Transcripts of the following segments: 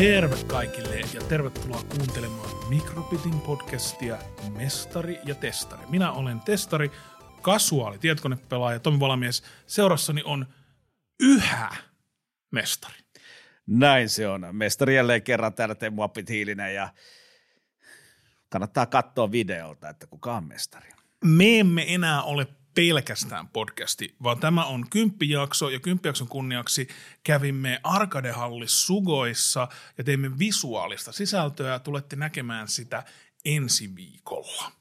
Terve kaikille ja tervetuloa kuuntelemaan Mikrobitin podcastia Mestari ja Testari. Minä olen testari, kasuaali tietokonepelaaja Tomi Valamies. Seurassani on yhä mestari. Näin se on. Mestari jälleen kerran täällä Teemu Hiilinen ja kannattaa katsoa videolta, että kuka on mestari. Me emme enää ole pelkästään podcasti, vaan tämä on kymppijakso ja kymppijakson kunniaksi kävimme Arkadehallis Sugoissa ja teimme visuaalista sisältöä. Tulette näkemään sitä ensi viikolla.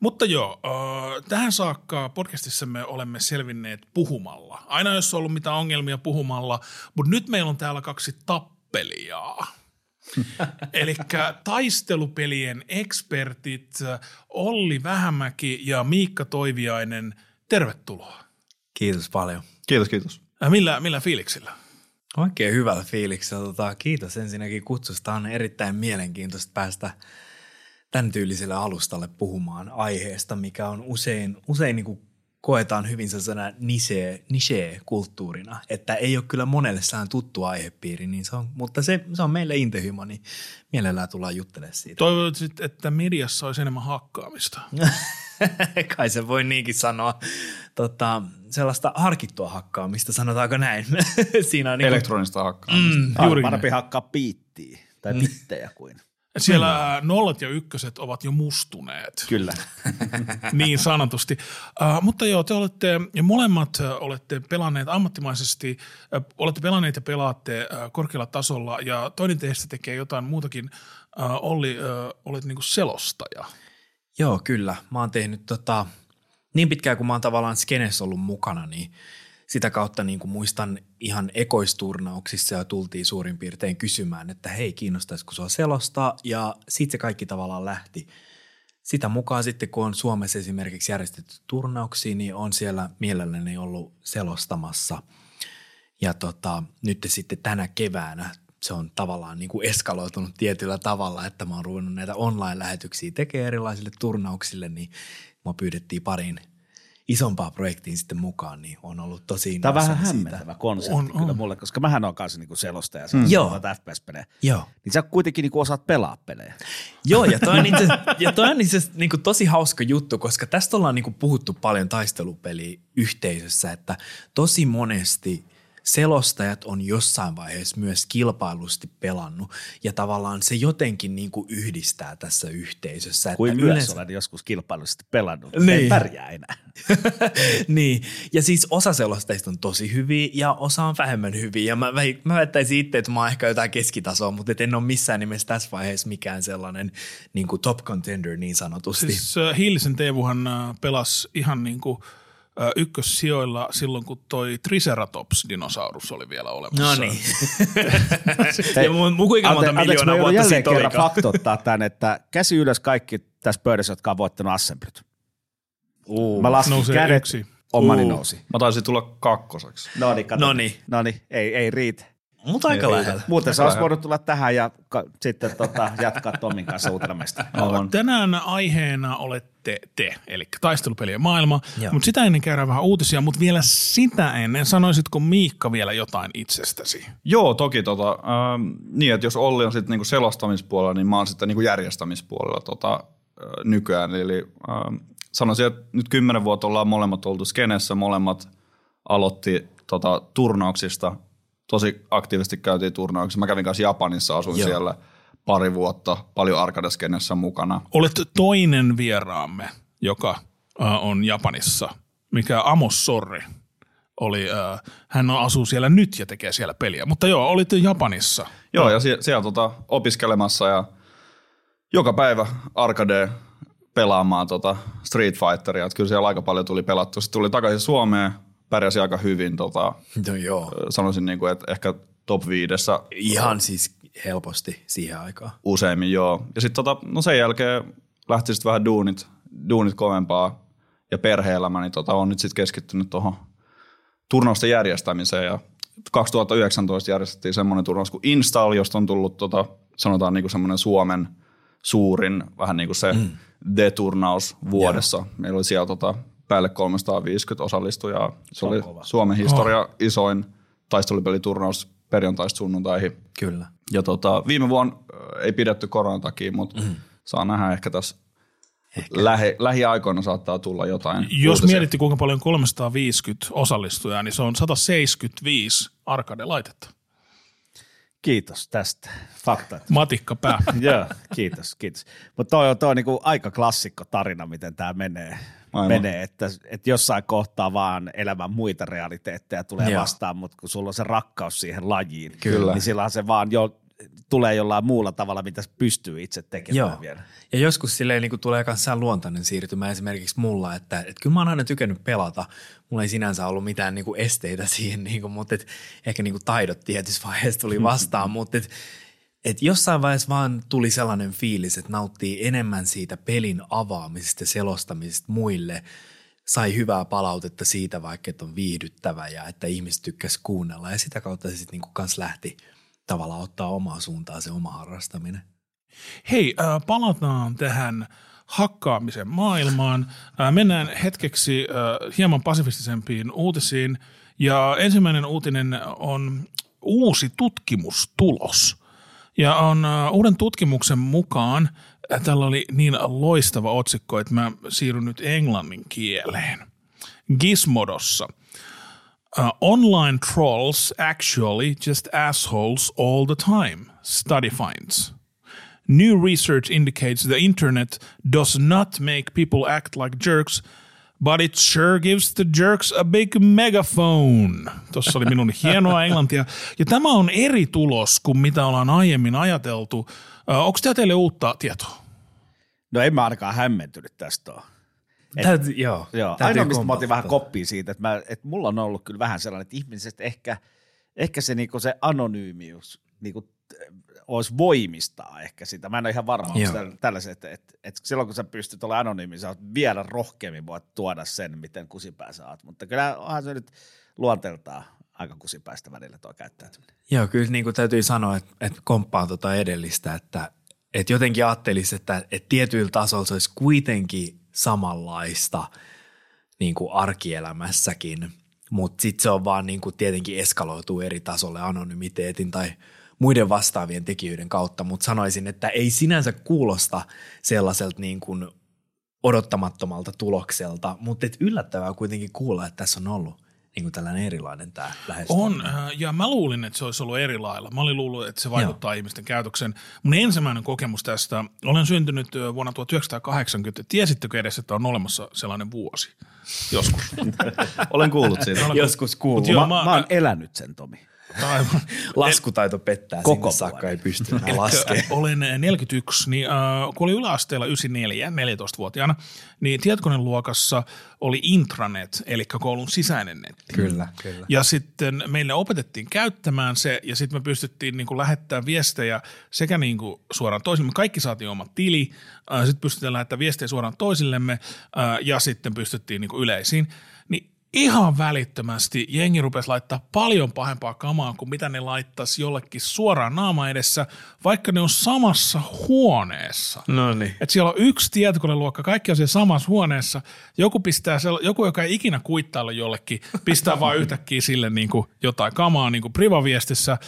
Mutta joo, äh, tähän saakka podcastissa me olemme selvinneet puhumalla. Aina jos on ollut mitään ongelmia puhumalla, mutta nyt meillä on täällä kaksi tappelijaa. Eli taistelupelien ekspertit Olli Vähämäki ja Miikka Toiviainen, tervetuloa. Kiitos paljon. Kiitos, kiitos. Äh, millä, millä fiiliksillä? Oikein hyvällä fiiliksellä. Tota, kiitos ensinnäkin kutsusta. On erittäin mielenkiintoista päästä tämän tyyliselle alustalle puhumaan aiheesta, mikä on usein, usein niin kuin koetaan hyvin sellaisena niche, niche-kulttuurina, että ei ole kyllä monelle sään tuttu aihepiiri, niin se on, mutta se, se on meille intehymo, niin mielellään tullaan juttelemaan siitä. Toivottavasti, että mediassa olisi enemmän hakkaamista. Kai se voi niinkin sanoa. Tota, sellaista harkittua hakkaamista, sanotaanko näin. Siinä on niin Elektronista hakkaamista. Mm, juuri parempi hakkaa piittiä tai mm. pittejä kuin siellä mm. nollat ja ykköset ovat jo mustuneet. Kyllä. niin sanotusti. Uh, mutta joo, te olette, ja molemmat olette pelanneet ammattimaisesti, uh, olette pelanneet ja pelaatte uh, korkealla tasolla, ja toinen teistä tekee jotain muutakin. Uh, Olli, uh, olet niinku selostaja. Joo, kyllä. Mä oon tehnyt tota, niin pitkään kuin mä oon tavallaan skenessä ollut mukana, niin – sitä kautta niin kuin muistan ihan ekoisturnauksissa ja tultiin suurin piirtein kysymään, että hei, kiinnostaisiko sua selostaa ja sitten se kaikki tavallaan lähti. Sitä mukaan sitten, kun on Suomessa esimerkiksi järjestetty turnauksia, niin on siellä mielelläni ollut selostamassa. Ja tota, nyt sitten tänä keväänä se on tavallaan niin kuin eskaloitunut tietyllä tavalla, että mä oon ruvennut näitä online-lähetyksiä tekemään erilaisille turnauksille, niin mua pyydettiin pariin isompaa projektiin sitten mukaan, niin on ollut tosi Tämä on vähän hämmentävä konsepti on, kyllä on. mulle, koska mähän on kanssa niinku selostaja, mm. Joo. FPS-pelejä. Joo. Niin sä kuitenkin niinku osaat pelaa pelejä. Joo, ja toi on itse, ja toi on itse niinku tosi hauska juttu, koska tästä ollaan niinku puhuttu paljon taistelupeli yhteisössä, että tosi monesti – selostajat on jossain vaiheessa myös kilpailusti pelannut ja tavallaan se jotenkin niin kuin yhdistää tässä yhteisössä. Kuin että myös yleensä... olen joskus kilpailusti pelannut, niin. ei pärjää enää. niin, ja siis osa selostajista on tosi hyviä ja osa on vähemmän hyviä ja mä, mä väittäisin itse, että mä oon ehkä jotain keskitasoa, mutta en ole missään nimessä tässä vaiheessa mikään sellainen niin kuin top contender niin sanotusti. Siis uh, Hiilisen Teevuhan uh, pelasi ihan niin kuin – ykkössijoilla silloin, kun toi Triceratops-dinosaurus oli vielä olemassa. No niin. ja mun, mun kuinka monta ante, miljoonaa vuotta siitä oli. faktottaa tämän, että käsi ylös kaikki tässä pöydässä, jotka on voittanut Assemblyt. Uh, Mä laskin Nousee kädet, yksi. omani uh. nousi. Mä taisin tulla kakkoseksi. No niin, no niin. No niin, ei, ei riitä. Mutta aika lähellä. Muuten se olisi voinut tulla tähän ja ka- sitten tota, jatkaa Tomin kanssa no, Tänään aiheena olette te, eli taistelupelien maailma. Mutta sitä ennen käydään vähän uutisia, mutta vielä sitä ennen sanoisitko Miikka vielä jotain itsestäsi? Joo, toki. Tota, ähm, niin, että jos Olli on sitten niinku selostamispuolella, niin mä oon sitten niinku järjestämispuolella tota, äh, nykyään. Eli ähm, sanoisin, että nyt kymmenen vuotta ollaan molemmat oltu skenessä, molemmat aloitti tota, turnauksista – tosi aktiivisesti käytiin turnauksissa. Mä kävin kanssa Japanissa, asuin Joo. siellä pari vuotta, paljon arkadeskennessä mukana. Olet toinen vieraamme, joka äh, on Japanissa, mikä Amos Sorri oli, äh, hän asuu siellä nyt ja tekee siellä peliä. Mutta joo, olit Japanissa. Joo, ja sie- siellä tota, opiskelemassa ja joka päivä arcade pelaamaan tota Street Fighteria. Että kyllä siellä aika paljon tuli pelattu. Sitten tuli takaisin Suomeen, pärjäsi aika hyvin. Tota, no joo. Sanoisin, niin kuin, että ehkä top viidessä. Ihan siis helposti siihen aikaan. Useimmin, joo. Ja sitten tota, no sen jälkeen lähti sitten vähän duunit, duunit kovempaa ja perhe-elämä, niin tota, on nyt sitten keskittynyt tuohon turnausten järjestämiseen. Ja 2019 järjestettiin semmoinen turnaus kuin Install, josta on tullut tota, sanotaan niin kuin semmoinen Suomen suurin, vähän niin kuin se mm. D-turnaus vuodessa. Joo. Meillä oli siellä tota, päälle 350 osallistujaa. Se, se oli kova. Suomen historia oh. isoin taistelupeliturnaus perjantaista sunnuntaihin. Kyllä. Ja tota, viime vuonna ei pidetty koronan takia, mutta mm. saa nähdä ehkä tässä ehkä. Lähi, lähiaikoina saattaa tulla jotain Jos uutisia. mietitte kuinka paljon 350 osallistujaa, niin se on 175 arcade-laitetta. Kiitos tästä. Faktat. Matikka pää. Joo, kiitos, kiitos. Mutta toi on, toi on niinku aika klassikko tarina, miten tämä menee. Menee että, että jossain kohtaa vaan elämän muita realiteetteja tulee Joo. vastaan, mutta kun sulla on se rakkaus siihen lajiin, Kyllä. niin silloin se vaan jo tulee jollain muulla tavalla, mitä pystyy itse tekemään Joo. vielä. Ja joskus silleen niin kuin tulee myös luontainen siirtymä esimerkiksi mulla, että, että kyllä mä oon aina tykännyt pelata. Mulla ei sinänsä ollut mitään niin kuin esteitä siihen, niin kuin, mutta et, ehkä niin kuin taidot tietyssä vaiheessa tuli vastaan, mutta et, et jossain vaiheessa vaan tuli sellainen fiilis, että nauttii enemmän siitä pelin avaamisesta ja selostamisesta muille. Sai hyvää palautetta siitä vaikka, että on viihdyttävä ja että ihmiset tykkäs kuunnella ja sitä kautta se sitten niinku kans lähti – tavallaan ottaa omaa suuntaan se oma harrastaminen. Hei, äh, palataan tähän hakkaamisen maailmaan. Äh, mennään hetkeksi äh, hieman pasifistisempiin uutisiin. Ja ensimmäinen uutinen on uusi tutkimustulos. Ja on uuden tutkimuksen mukaan, tällä oli niin loistava otsikko, että mä siirryn nyt englannin kieleen. Gizmodossa – Uh, online trolls actually just assholes all the time, study finds. New research indicates the internet does not make people act like jerks, but it sure gives the jerks a big megaphone. Tuossa oli minun hienoa englantia. Ja tämä on eri tulos kuin mitä ollaan aiemmin ajateltu. Onko tämä teille uutta tietoa? No en mä ainakaan hämmentynyt tästä ole. Et, Täytyy, joo. joo. Ainoa, mistä mä otin vähän koppia siitä, että, mä, että mulla on ollut kyllä vähän sellainen, että ihmiset ehkä, ehkä se, niinku se anonyymius niinku, olisi voimistaa ehkä sitä. Mä en ole ihan varma, onko tällaiset, että, että, että silloin kun sä pystyt olemaan anonyymi, sä vielä rohkeammin voit tuoda sen, miten kusipää sä oot. Mutta kyllä onhan se nyt luonteeltaan aika kusipäistä välillä tuo käyttäytyminen. Joo, kyllä niin kuin täytyy sanoa, että, että komppaan tuota edellistä, että, että jotenkin ajattelisi, että, että tietyillä tasoilla se olisi kuitenkin samanlaista niin kuin arkielämässäkin, mutta sitten se on vaan niin kuin tietenkin eskaloituu eri tasolle anonymiteetin tai muiden vastaavien tekijöiden kautta, mutta sanoisin, että ei sinänsä kuulosta sellaiselta niin kuin odottamattomalta tulokselta, mutta yllättävää kuitenkin kuulla, että tässä on ollut niin kuin tällainen erilainen tämä On, äh, ja mä luulin, että se olisi ollut eri lailla. Mä olin luullut, että se vaikuttaa Joo. ihmisten käytöksen. Mun ensimmäinen kokemus tästä, olen syntynyt äh, vuonna 1980. Tiesittekö edes, että on olemassa sellainen vuosi? Joskus. olen kuullut siitä. Joskus kuullut. Joo, mä, mä, oon elänyt sen, Tomi. Aivan. Laskutaito pettää Koko sinne saakka, ei pysty laskemaan. Olen 41, niin äh, kun oli yläasteella 94, 14-vuotiaana, niin tietokoneluokassa oli intranet, eli koulun sisäinen netti. Kyllä, kyllä. Ja sitten meille opetettiin käyttämään se, ja sitten me pystyttiin niin kuin lähettämään viestejä sekä niin kuin suoraan toisillemme. Kaikki saatiin oma tili, äh, sitten pystyttiin lähettämään viestejä suoraan toisillemme, äh, ja sitten pystyttiin niin kuin yleisiin. Niin ihan välittömästi jengi rupesi laittaa paljon pahempaa kamaa kuin mitä ne laittaisi jollekin suoraan naama edessä, vaikka ne on samassa huoneessa. No niin. Että siellä on yksi tietokoneluokka, kaikki on siellä samassa huoneessa. Joku, pistää sell- joku joka ei ikinä kuittailla jollekin, pistää vaan yhtäkkiä sille niin kuin jotain kamaa niin kuin privaviestissä.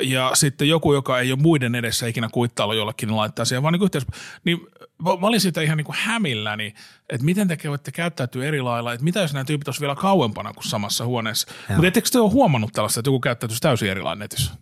ja sitten joku, joka ei ole muiden edessä ikinä kuittailla jollekin, niin laittaa siihen vaan niin yhteys. Niin mä olin siitä ihan niin kuin hämilläni, että miten te voitte käyttäytyä eri lailla, että mitä jos nämä tyypit olisivat vielä kauempana kuin samassa huoneessa. Mutta ettekö te ole huomannut tällaista, että joku käyttäytyisi täysin erilainen netissä?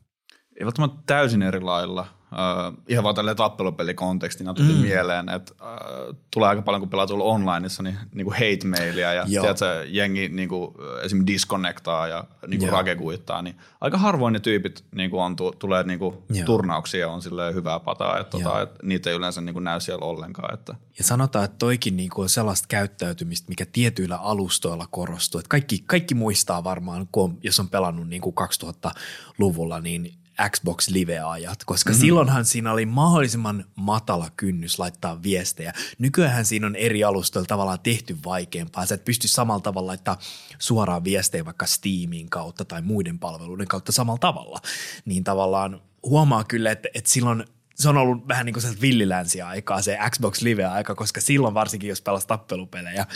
Ei välttämättä täysin eri lailla. Uh, ihan vaan tälleen tappelupelikontekstina tuli mm. mieleen, että uh, tulee aika paljon, kun pelaa tuolla onlineissa, niin, niin kuin hate-mailia ja tiedätkö, jengi niin kuin, esimerkiksi disconnectaa ja niin kuin rakekuittaa, niin aika harvoin ne tyypit niin kuin on, tulee niin kuin turnauksia ja on silleen hyvää pataa, että, tota, että niitä ei yleensä niin kuin näy siellä ollenkaan. Että. Ja sanotaan, että toikin niin kuin on sellaista käyttäytymistä, mikä tietyillä alustoilla korostuu. Että kaikki, kaikki muistaa varmaan, kun on, jos on pelannut niin kuin 2000-luvulla, niin Xbox Live-ajat, koska mm-hmm. silloinhan siinä oli mahdollisimman matala kynnys laittaa viestejä. Nykyään siinä on eri alustoilla tavallaan tehty vaikeampaa. Sä et pysty samalla tavalla laittaa suoraan viestejä vaikka Steamin kautta tai muiden palveluiden kautta samalla tavalla. Niin tavallaan huomaa kyllä, että, että silloin se on ollut vähän niin kuin se villilänsiä aikaa, se Xbox Live-aika, koska silloin varsinkin, jos pelasi tappelupelejä,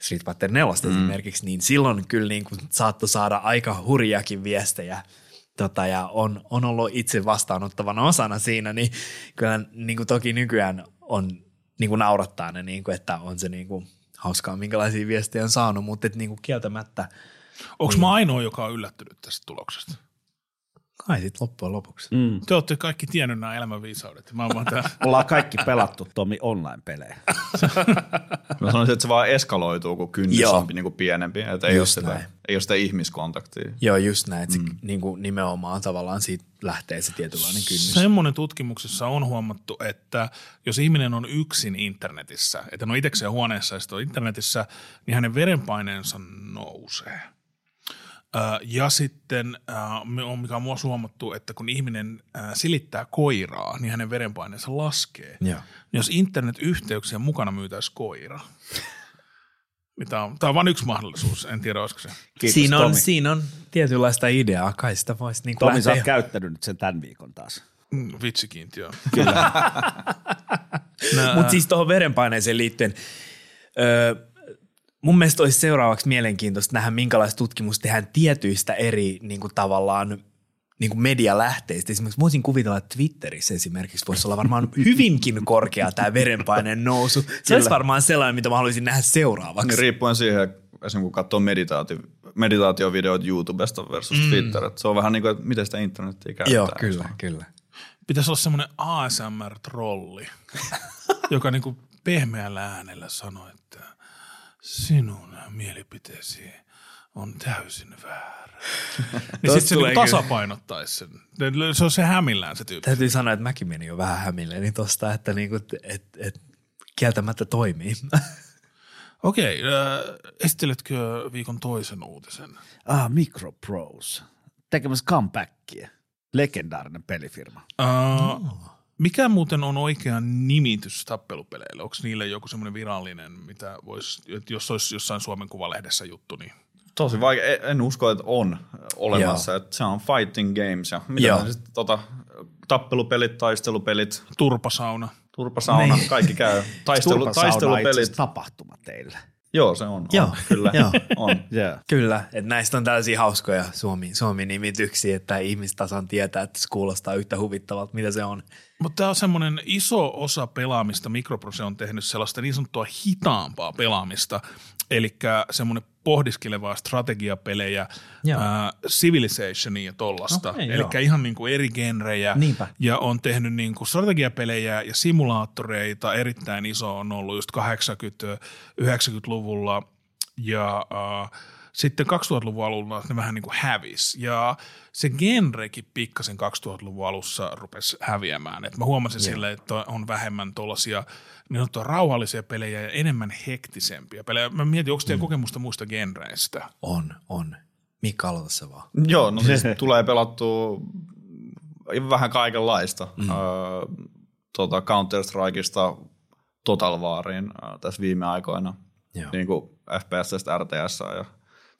Street Fighter 4 mm. esimerkiksi, niin silloin kyllä niin kuin saattoi saada aika hurjakin viestejä – tota, ja on, on ollut itse vastaanottavana osana siinä, niin kyllä niin kuin toki nykyään on niin kuin naurattaa ne, niin kuin, että on se niin kuin hauskaa, minkälaisia viestejä on saanut, mutta et, niin kuin kieltämättä. Onko niin. mä ainoa, joka on yllättynyt tästä tuloksesta? Kai sitten loppujen lopuksi. Mm. Te olette kaikki tiennyt nämä elämänviisaudet. Mä oon Ollaan kaikki pelattu Tomi online-pelejä. Mä sanoisin, että se vaan eskaloituu, kun kynnys Joo. on niin kuin pienempi. Että ei, ole sitä, ei ole sitä ihmiskontaktia. Joo, just näin. Että mm. se niin kuin nimenomaan tavallaan siitä lähtee se tietynlainen kynnys. Semmoinen tutkimuksessa on huomattu, että jos ihminen on yksin internetissä, että on itsekseen huoneessa ja sitten on internetissä, niin hänen verenpaineensa nousee – ja sitten, mikä on myös huomattu, että kun ihminen silittää koiraa, niin hänen verenpaineensa laskee. Ja. Niin jos internetyhteyksien mukana myytäisi koira, niin tämä on, tämä on vain yksi mahdollisuus, en tiedä olisiko se. Kiitos, siinä, on, siinä on tietynlaista ideaa, kai sitä voisi niin Tomi, lähteä. sä oot käyttänyt nyt sen tämän viikon taas. Mm, vitsikiintiö. Kyllä. Mutta siis tuohon verenpaineeseen liittyen, öö, mun mielestä olisi seuraavaksi mielenkiintoista nähdä, minkälaista tutkimus tehdään tietyistä eri niin kuin tavallaan niin kuin medialähteistä. Esimerkiksi voisin kuvitella, että Twitterissä esimerkiksi voisi olla varmaan hyvinkin korkea tämä verenpaineen nousu. Se olisi varmaan sellainen, mitä mä haluaisin nähdä seuraavaksi. Niin riippuen siihen, esimerkiksi kun katsoo meditaatio, meditaatiovideoita YouTubesta versus mm. Twitter, että se on vähän niin kuin, että miten sitä internetiä käyttää. Joo, kyllä, kyllä. Pitäisi olla semmoinen ASMR-trolli, joka niin kuin pehmeällä äänellä sanoo, että sinun mielipiteesi on täysin väärä. niin sitten se niinku tasapainottaisi sen. Se on se hämillään se tyyppi. Täytyy sanoa, että mäkin menin jo vähän hämilleeni tosta, että niinku, et, et, kieltämättä toimii. Okei, okay, äh, esitteletkö viikon toisen uutisen? Ah, Microprose. Tekemässä comebackia. Legendaarinen pelifirma. Uh, oh. Mikä muuten on oikea nimitys tappelupeleille? Onko niille joku semmoinen virallinen, mitä vois, jos olisi jossain Suomen Kuvalehdessä juttu, niin Tosi vaikea. En usko, että on olemassa. Että se on fighting games ja mitä sitten tota, tappelupelit, taistelupelit. Turpasauna. Turpasauna, niin. kaikki käy. Taistelu, taistelupelit. tapahtuma teille. Joo, se on. Joo, on, kyllä. Joo. on. Yeah. Kyllä, että näistä on tällaisia hauskoja Suomi, Suomi-nimityksiä, että ihmistasan tietää, että se kuulostaa yhtä huvittavalta, mitä se on. Mutta tämä on semmoinen iso osa pelaamista. Mikroprose on tehnyt sellaista niin sanottua hitaampaa pelaamista, eli semmoinen pohdiskelevaa strategiapelejä, ää, Civilizationia ja tollasta. Okay, eli ihan niin kuin eri genrejä. Niinpä. Ja on tehnyt niin kuin strategiapelejä ja simulaattoreita. Erittäin iso on ollut just 80-90-luvulla. Ja äh, sitten 2000-luvun alulla ne vähän niin kuin hävis. Ja se genrekin pikkasen 2000-luvun alussa rupesi häviämään. Et mä huomasin sille, että on vähemmän tuollaisia niin rauhallisia pelejä ja enemmän hektisempiä pelejä. Mä mietin, onko teillä mm. kokemusta muista genreistä? On, on. Mikä aloita se vaan. Joo, no siis tulee pelattua vähän kaikenlaista. Mm. Öö, tota Counter-Strikeista Total Wariin tässä viime aikoina. Joo. Niin kuin FPS, RTS ja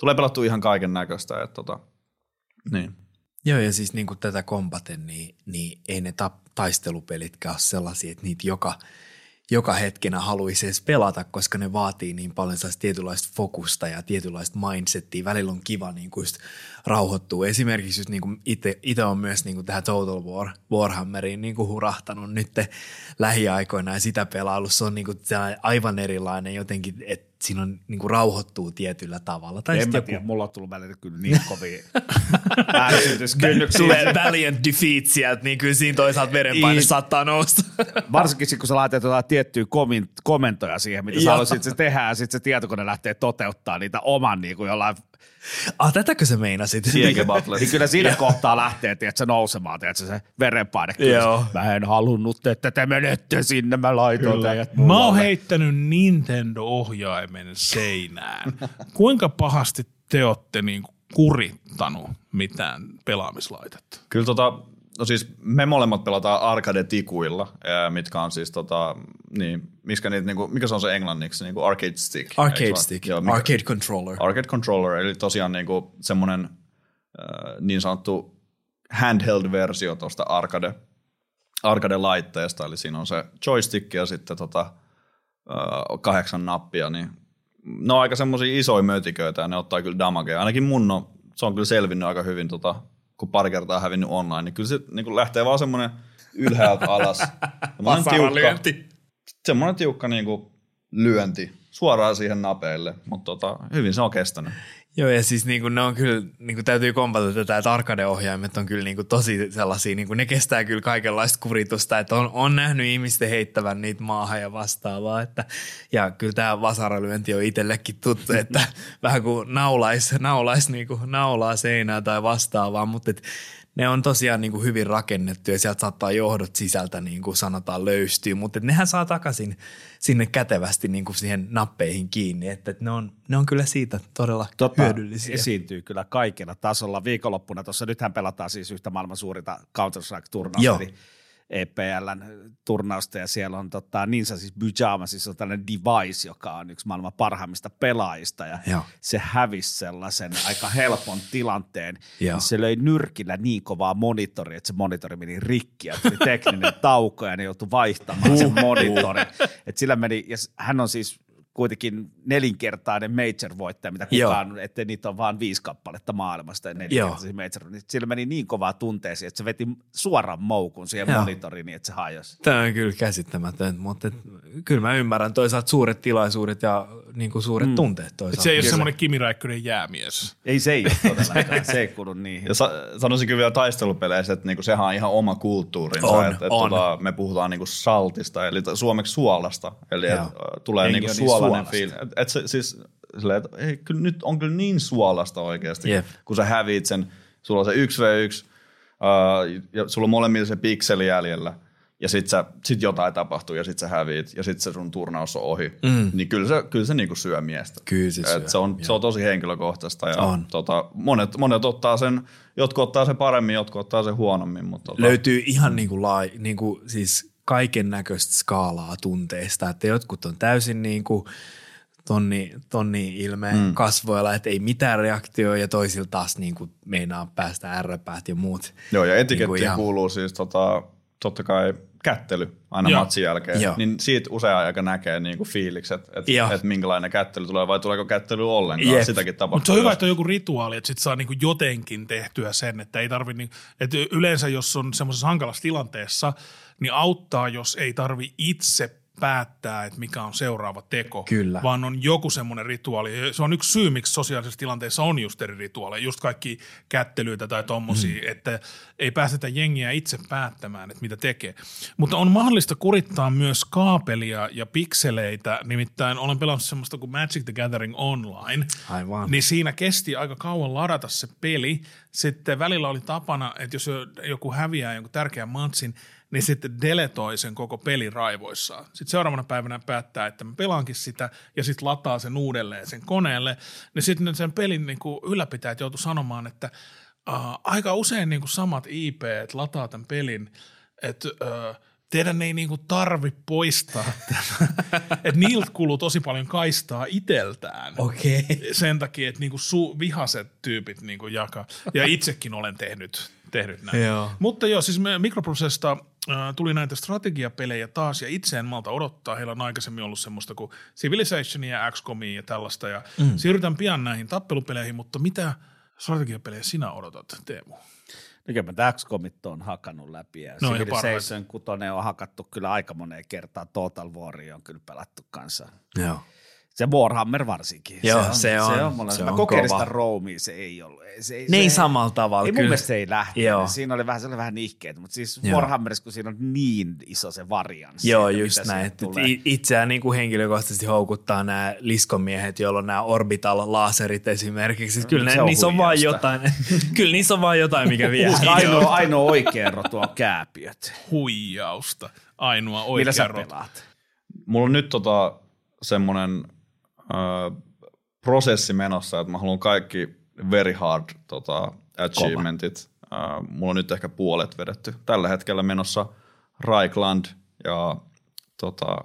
tulee pelattua ihan kaiken näköistä. Tota, niin. Joo, ja siis niin kuin tätä kompaten, niin, niin ei ne ta- taistelupelitkään ole sellaisia, että niitä joka – joka hetkenä haluaisi edes pelata, koska ne vaatii niin paljon tietynlaista fokusta ja tietynlaista mindsettiä. Välillä on kiva niin kuin just rauhoittua. Esimerkiksi just niin kuin itse on myös niin kuin tähän Total War, Warhammeriin niin kuin hurahtanut nyt lähiaikoina ja sitä pelailussa se on niin kuin aivan erilainen jotenkin, että siinä on niin kuin rauhoittuu tietyllä tavalla. Tai en mä joku... tiedä, mulla on tullut välillä kyllä niin kovia. Tulee valiant defeat sieltä, niin kyllä siinä toisaalta verenpaine saattaa nousta. Varsinkin kun sä laitat jotain tiettyjä komentoja siihen, mitä sä haluaisit se tehdä, ja sitten se tietokone lähtee toteuttaa niitä oman niin kuin jollain Ah, tätäkö se meinasit? niin kyllä siinä kohtaa lähtee, tiedätkö, nousemaan, tiedätkö, se verenpaine. Joo. Mä en halunnut, että te menette sinne, mä laitoin teidät Mä oon heittänyt Nintendo-ohjaimen seinään. Kuinka pahasti te olette niin kurittanut mitään pelaamislaitetta? Kyllä tota, No siis me molemmat pelataan arcade-tikuilla, mitkä on siis tota, niin, miskä niitä, niinku, mikä se on se englanniksi, niinku arcade stick. Arcade stick, Joo, mikä, arcade controller. Arcade controller, eli tosiaan niinku semmoinen äh, niin sanottu handheld-versio tuosta arcade, arcade-laitteesta, eli siinä on se joystick ja sitten tota, äh, kahdeksan nappia, niin ne on aika semmoisia isoja mötiköitä ja ne ottaa kyllä damagea. Ainakin mun on, se on kyllä selvinnyt aika hyvin tota, kun pari kertaa hävinnyt online, niin kyllä se niin kuin lähtee vaan semmoinen ylhäältä alas. Semmoinen Vasaralyönti. semmoinen tiukka niin kuin lyönti suoraan siihen napeille, mutta tota, hyvin se on kestänyt. Joo, ja siis niin kuin ne on kyllä, niin kuin täytyy kompata tätä, että arcade-ohjaimet on kyllä niin kuin tosi sellaisia, niin kuin ne kestää kyllä kaikenlaista kuritusta, että on, on nähnyt ihmisten heittävän niitä maahan ja vastaavaa, että, ja kyllä tämä vasaralyönti on itsellekin tuttu, että vähän kuin naulais, naulais niin kuin naulaa seinää tai vastaavaa, mutta et, ne on tosiaan niin kuin hyvin rakennettu ja sieltä saattaa johdot sisältä niin kuin sanotaan löystyä, mutta nehän saa takaisin sinne kätevästi niin kuin siihen nappeihin kiinni, että et ne, on, ne on kyllä siitä todella tota, hyödyllisiä. esiintyy kyllä kaikilla tasolla. Viikonloppuna tuossa, nythän pelataan siis yhtä maailman suurinta Counter-Strike-turnausta. EPLn turnausta, ja siellä on tota, Ninja siis Pyjama, siis on tällainen device, joka on yksi maailman parhaimmista pelaajista, ja Joo. se hävisi sellaisen aika helpon tilanteen, Joo. se löi nyrkillä niin kovaa monitori, että se monitori meni rikki, ja tuli tekninen tauko, ja ne joutui vaihtamaan sen monitorin. Et sillä meni, ja hän on siis kuitenkin nelinkertainen major-voittaja, mitä Joo. kukaan, että niitä on vain viisi kappaletta maailmasta ja Joo. nelinkertaisia major, niin sillä meni niin kovaa tunteeseen, että se veti suoran moukun siihen Joo. monitoriin, niin että se hajosi. Tämä on kyllä käsittämätön, mutta et, kyllä mä ymmärrän toisaalta suuret tilaisuudet ja niin kuin suuret mm. tunteet toisaalta. Se ei ole Kyllä. semmoinen Kimi Räikkönen jäämies. Ei se ei ole todellakaan, se ei kuulu niihin. Ja sa- sanoisin kyllä vielä taistelupeleissä, että niinku sehän on ihan oma kulttuurinsa. On, että, että on. Tota, me puhutaan niinku saltista, eli suomeksi suolasta. Eli et, Joo. tulee niinku niin suolainen suolasta. fiilis. Et, et se, siis, silleen, että ei, kyllä, nyt on kyllä niin suolasta oikeasti, Jep. kun sä häviit sen, sulla on se 1v1, äh, ja sulla on molemmilla se pikseli jäljellä, ja sit, sä, sit jotain tapahtuu, ja sit sä häviit, ja sit se sun turnaus on ohi. Mm. Niin kyllä se, kyllä se niinku syö miestä. Kyllä se Et syö, se, on, se on tosi henkilökohtaista. Ja On. Tota, monet, monet ottaa sen, jotkut ottaa sen paremmin, jotkut ottaa sen huonommin. Mutta tota, Löytyy ihan niin kuin lai, niin kuin siis kaiken näköistä skaalaa tunteista, että jotkut on täysin niin kuin tonni, tonni ilmeen mm. kasvoilla, että ei mitään reaktioa ja toisilla taas niin kuin meinaa päästä ärräpäät ja muut. Joo, ja Niin etikettiin kuin ihan- kuuluu siis tota, totta kai kättely aina Joo. matsin jälkeen. Joo. Niin siitä usein aika näkee niinku fiilikset, että et minkälainen kättely tulee vai tuleeko kättely ollenkaan. Jep. Sitäkin tapahtuu. Mutta se on hyvä, että on joku rituaali, että sit saa niinku jotenkin tehtyä sen, että ei tarvi, niin, että yleensä jos on semmoisessa hankalassa tilanteessa, niin auttaa, jos ei tarvi itse päättää, että mikä on seuraava teko, Kyllä. vaan on joku semmoinen rituaali. Se on yksi syy, miksi sosiaalisessa tilanteessa on just eri rituaaleja, just kaikki kättelyitä tai tommosia, mm. että ei päästetä jengiä itse päättämään, että mitä tekee. Mutta on mahdollista kurittaa myös kaapelia ja pikseleitä, nimittäin olen pelannut semmoista kuin Magic the Gathering Online, Aivan. niin siinä kesti aika kauan ladata se peli. Sitten välillä oli tapana, että jos joku häviää jonkun tärkeän matsin, niin sitten deletoi sen koko pelin raivoissaan. Sitten seuraavana päivänä päättää, että mä pelaankin sitä ja sitten lataa sen uudelleen sen koneelle. Niin sitten sen pelin niin kuin ylläpitäjät joutu sanomaan, että äh, aika usein niin kuin samat IP lataa tämän pelin, että äh, teidän ei niinku tarvi poistaa että niiltä kuluu tosi paljon kaistaa iteltään Okei. sen takia, että niinku su- vihaset tyypit niinku jakaa. Ja itsekin olen tehnyt, tehnyt näin. Joo. Mutta joo, siis me äh, tuli näitä strategiapelejä taas, ja itse en malta odottaa. Heillä on aikaisemmin ollut semmoista kuin Civilizationia ja XCOMia ja tällaista, ja mm. siirrytään pian näihin tappelupeleihin, mutta mitä strategiapelejä sinä odotat, Teemu? No kyllä mä XCOMit on hakannut läpi ja No, Civilization 6 on hakattu kyllä aika moneen kertaan. Total War on kyllä pelattu kanssa. Joo. Se Warhammer varsinkin. Joo, se se on. Se on- on, mulla, se mä on kokeilin kova. sitä Roomia, se ei ollut. Se, ei- Ne ei se, samalla tavalla. Ei mun kyllä. mielestä se ei lähtenyt. Joo. Siinä oli vähän, se oli vähän nihkeet, mutta siis Joo. Warhammerissa, kun siinä on niin iso se varianssi. Joo, että just näin. itseään niin kuin henkilökohtaisesti houkuttaa nämä liskomiehet, joilla on nämä orbital-laserit esimerkiksi. Kyllä se ne, on niissä on vaan jotain, kyllä niissä on vaan jotain, mikä vie. Ainoa, ainoa oikea erotu on kääpiöt. Huijausta. Ainoa oikea Millä sä rota. pelaat? Mulla on nyt tota, semmoinen prosessi menossa, että mä haluan kaikki very hard tota, achievementit. Äh, mulla on nyt ehkä puolet vedetty. Tällä hetkellä menossa Raikland ja tota,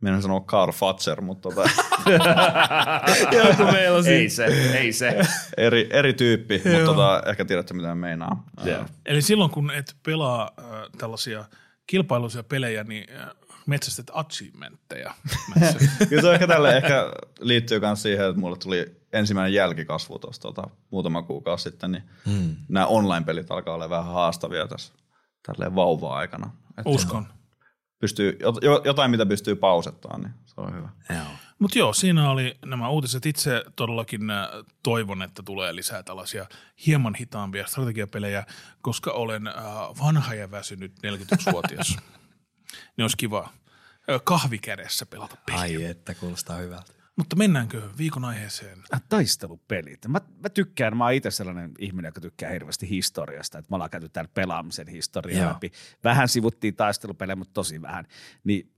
minä sanoa Karl Fatser, mutta tota, Joku meillä on Ei siinä. se, ei se. eri, eri tyyppi, mutta tota, ehkä tiedätte mitä meinaa. Äh, Eli silloin kun et pelaa äh, tällaisia kilpailuisia pelejä, niin äh, metsästät achievementteja. Kyllä se ehkä tälle ehkä liittyy myös siihen, että mulle tuli ensimmäinen jälkikasvu tuossa tota, muutama kuukausi sitten, niin hmm. nämä online-pelit alkaa olla vähän haastavia tässä tälleen vauva-aikana. Että Uskon. Pystyy, jotain, mitä pystyy pausettaan, niin se on hyvä. Joo. Mutta joo, siinä oli nämä uutiset. Itse todellakin äh, toivon, että tulee lisää tällaisia hieman hitaampia strategiapelejä, koska olen äh, vanha ja väsynyt 41-vuotias. niin olisi kiva kahvikädessä pelata peliä. Ai että, kuulostaa hyvältä. Mutta mennäänkö viikon aiheeseen? Äh, taistelupelit. Mä, mä tykkään, mä oon itse sellainen ihminen, joka tykkää hirveästi historiasta, että me ollaan käyty täällä pelaamisen historiaa läpi. Vähän sivuttiin taistelupelejä, mutta tosi vähän. Niin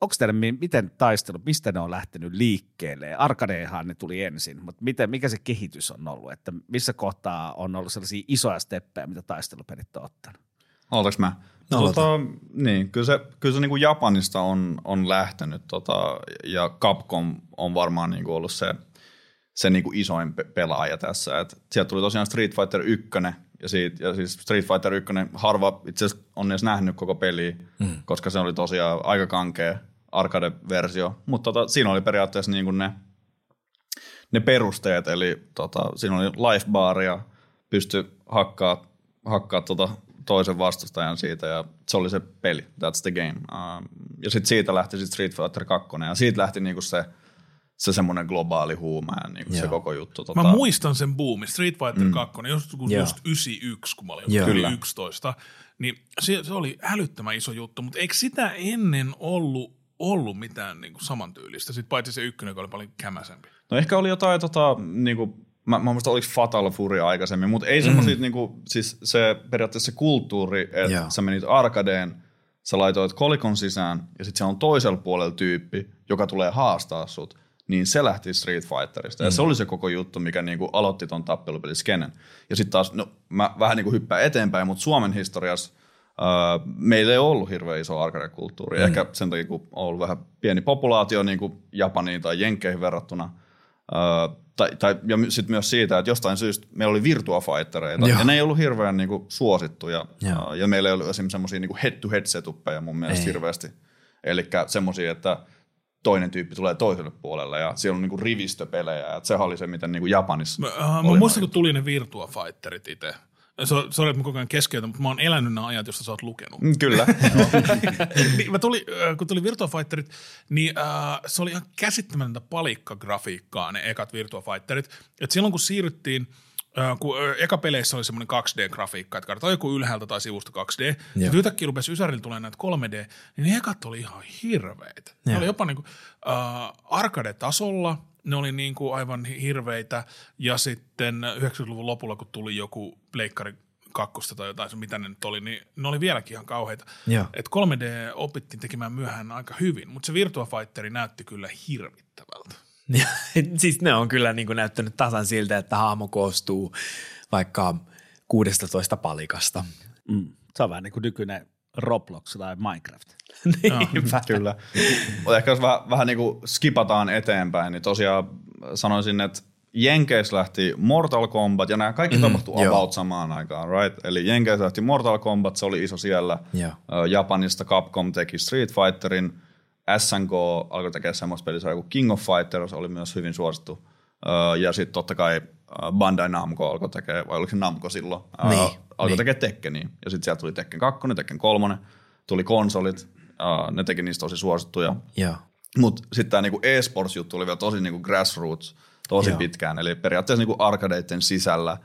onko teillä, miten taistelu, mistä ne on lähtenyt liikkeelle? Arkadeehan ne tuli ensin, mutta miten, mikä se kehitys on ollut? Että missä kohtaa on ollut sellaisia isoja steppejä, mitä taistelupelit on ottanut? Aloitaks mä? No, tota, niin, kyllä se, kyllä se niin kuin Japanista on, on lähtenyt tota, ja Capcom on varmaan niin kuin ollut se, se niin kuin isoin pe- pelaaja tässä. Et sieltä tuli tosiaan Street Fighter 1 ja, siitä, ja siis Street Fighter 1 harva itse asiassa on edes nähnyt koko peliä, mm. koska se oli tosiaan aika kankea arcade-versio, mutta tota, siinä oli periaatteessa niin kuin ne, ne perusteet, eli tota, siinä oli life bar ja pystyi hakkaa, hakkaa tota toisen vastustajan siitä ja se oli se peli, that's the game. Uh, ja sitten siitä lähti sit Street Fighter 2 ja siitä lähti niinku se, se semmoinen globaali huuma ja niinku se koko juttu. Tota... Mä muistan sen boomin, Street Fighter mm. 2, just, just 91, kun mä olin Kyllä. 11, niin se, se oli älyttömän iso juttu, mutta eikö sitä ennen ollut ollut mitään niin kuin samantyylistä, sitten paitsi se ykkönen, joka oli paljon kämäsempi. No ehkä oli jotain, tota, niin kuin, mä, mä muistan, oliko Fatal Fury aikaisemmin, mutta ei mm. semmoisia, niin kuin, siis se periaatteessa se kulttuuri, että yeah. sä menit arkadeen, sä laitoit kolikon sisään ja sitten se on toisella puolella tyyppi, joka tulee haastaa sut, niin se lähti Street Fighterista. Mm. Ja se oli se koko juttu, mikä niinku aloitti ton tappelupeliskenen. Ja sitten taas, no mä vähän niinku hyppään eteenpäin, mutta Suomen historiassa – Uh, meillä ei ollut hirveän iso arcade-kulttuuri. Mm. Ehkä sen takia, kun on ollut vähän pieni populaatio niin kuin Japaniin tai Jenkkeihin verrattuna. Uh, tai, tai, ja sitten myös siitä, että jostain syystä meillä oli Virtua Fightereita, ja ne ei ollut hirveän niin kuin, suosittuja. Uh, ja meillä ei ollut esimerkiksi semmoisia niin head-to-head setuppeja mun mielestä ei. hirveästi. Eli semmoisia, että toinen tyyppi tulee toiselle puolelle ja siellä on niinku rivistöpelejä. Et sehän oli se, miten niinku Japanissa Mä, uh, mä muistan, kun tuli ne Virtua Fighterit itse. Sori, että mä koko ajan keskeytän, mutta mä oon elänyt nämä ajat, joista sä oot lukenut. Mm, kyllä. niin, mä tuli, kun tuli Virtua Fighterit, niin äh, se oli ihan käsittämätöntä palikkagrafiikkaa ne ekat Virtua Fighterit. Et silloin kun siirryttiin, äh, kun äh, eka peleissä oli semmoinen 2D-grafiikka, että katsotaan joku ylhäältä tai sivusta 2D, ja yhtäkkiä rupesi Ysärillä tulee näitä 3D, niin ne ekat oli ihan hirveitä. Ne oli jopa niin kuin, äh, arcade-tasolla – ne oli niin kuin aivan hirveitä. Ja sitten 90-luvun lopulla, kun tuli joku pleikkari kakkosta tai jotain, mitä ne nyt oli, niin ne oli vieläkin ihan kauheita. Et 3D opittiin tekemään myöhään aika hyvin, mutta se Virtua Fighteri näytti kyllä hirvittävältä. siis ne on kyllä niin kuin näyttänyt tasan siltä, että haamo koostuu vaikka 16 palikasta. Mm. Se on vähän niin kuin nykyinen Roblox tai Minecraft. Niinpä. Kyllä. Mutta ehkä jos vähän, vähän niin kuin skipataan eteenpäin, niin tosiaan sanoisin, että Jenkeissä lähti Mortal Kombat, ja nämä kaikki mm, tapahtui about samaan aikaan, right? Eli Jenkeissä lähti Mortal Kombat, se oli iso siellä. Yeah. Japanista Capcom teki Street Fighterin, SNK alkoi tekemään semmoista peliä, kuin King of Fighters oli myös hyvin suosittu. Ja sitten totta kai Bandai Namco alkoi tekemään, vai oliko se Namco silloin, niin, alkoi niin. tekemään Tekkeniä. Ja sitten sieltä tuli Tekken 2, Tekken 3, tuli konsolit, Uh, ne teki niistä tosi suosittuja. Mutta sitten tämä niinku e-sports-juttu oli vielä tosi niinku grassroots tosi Joo. pitkään. Eli periaatteessa niinku arcadeiden sisällä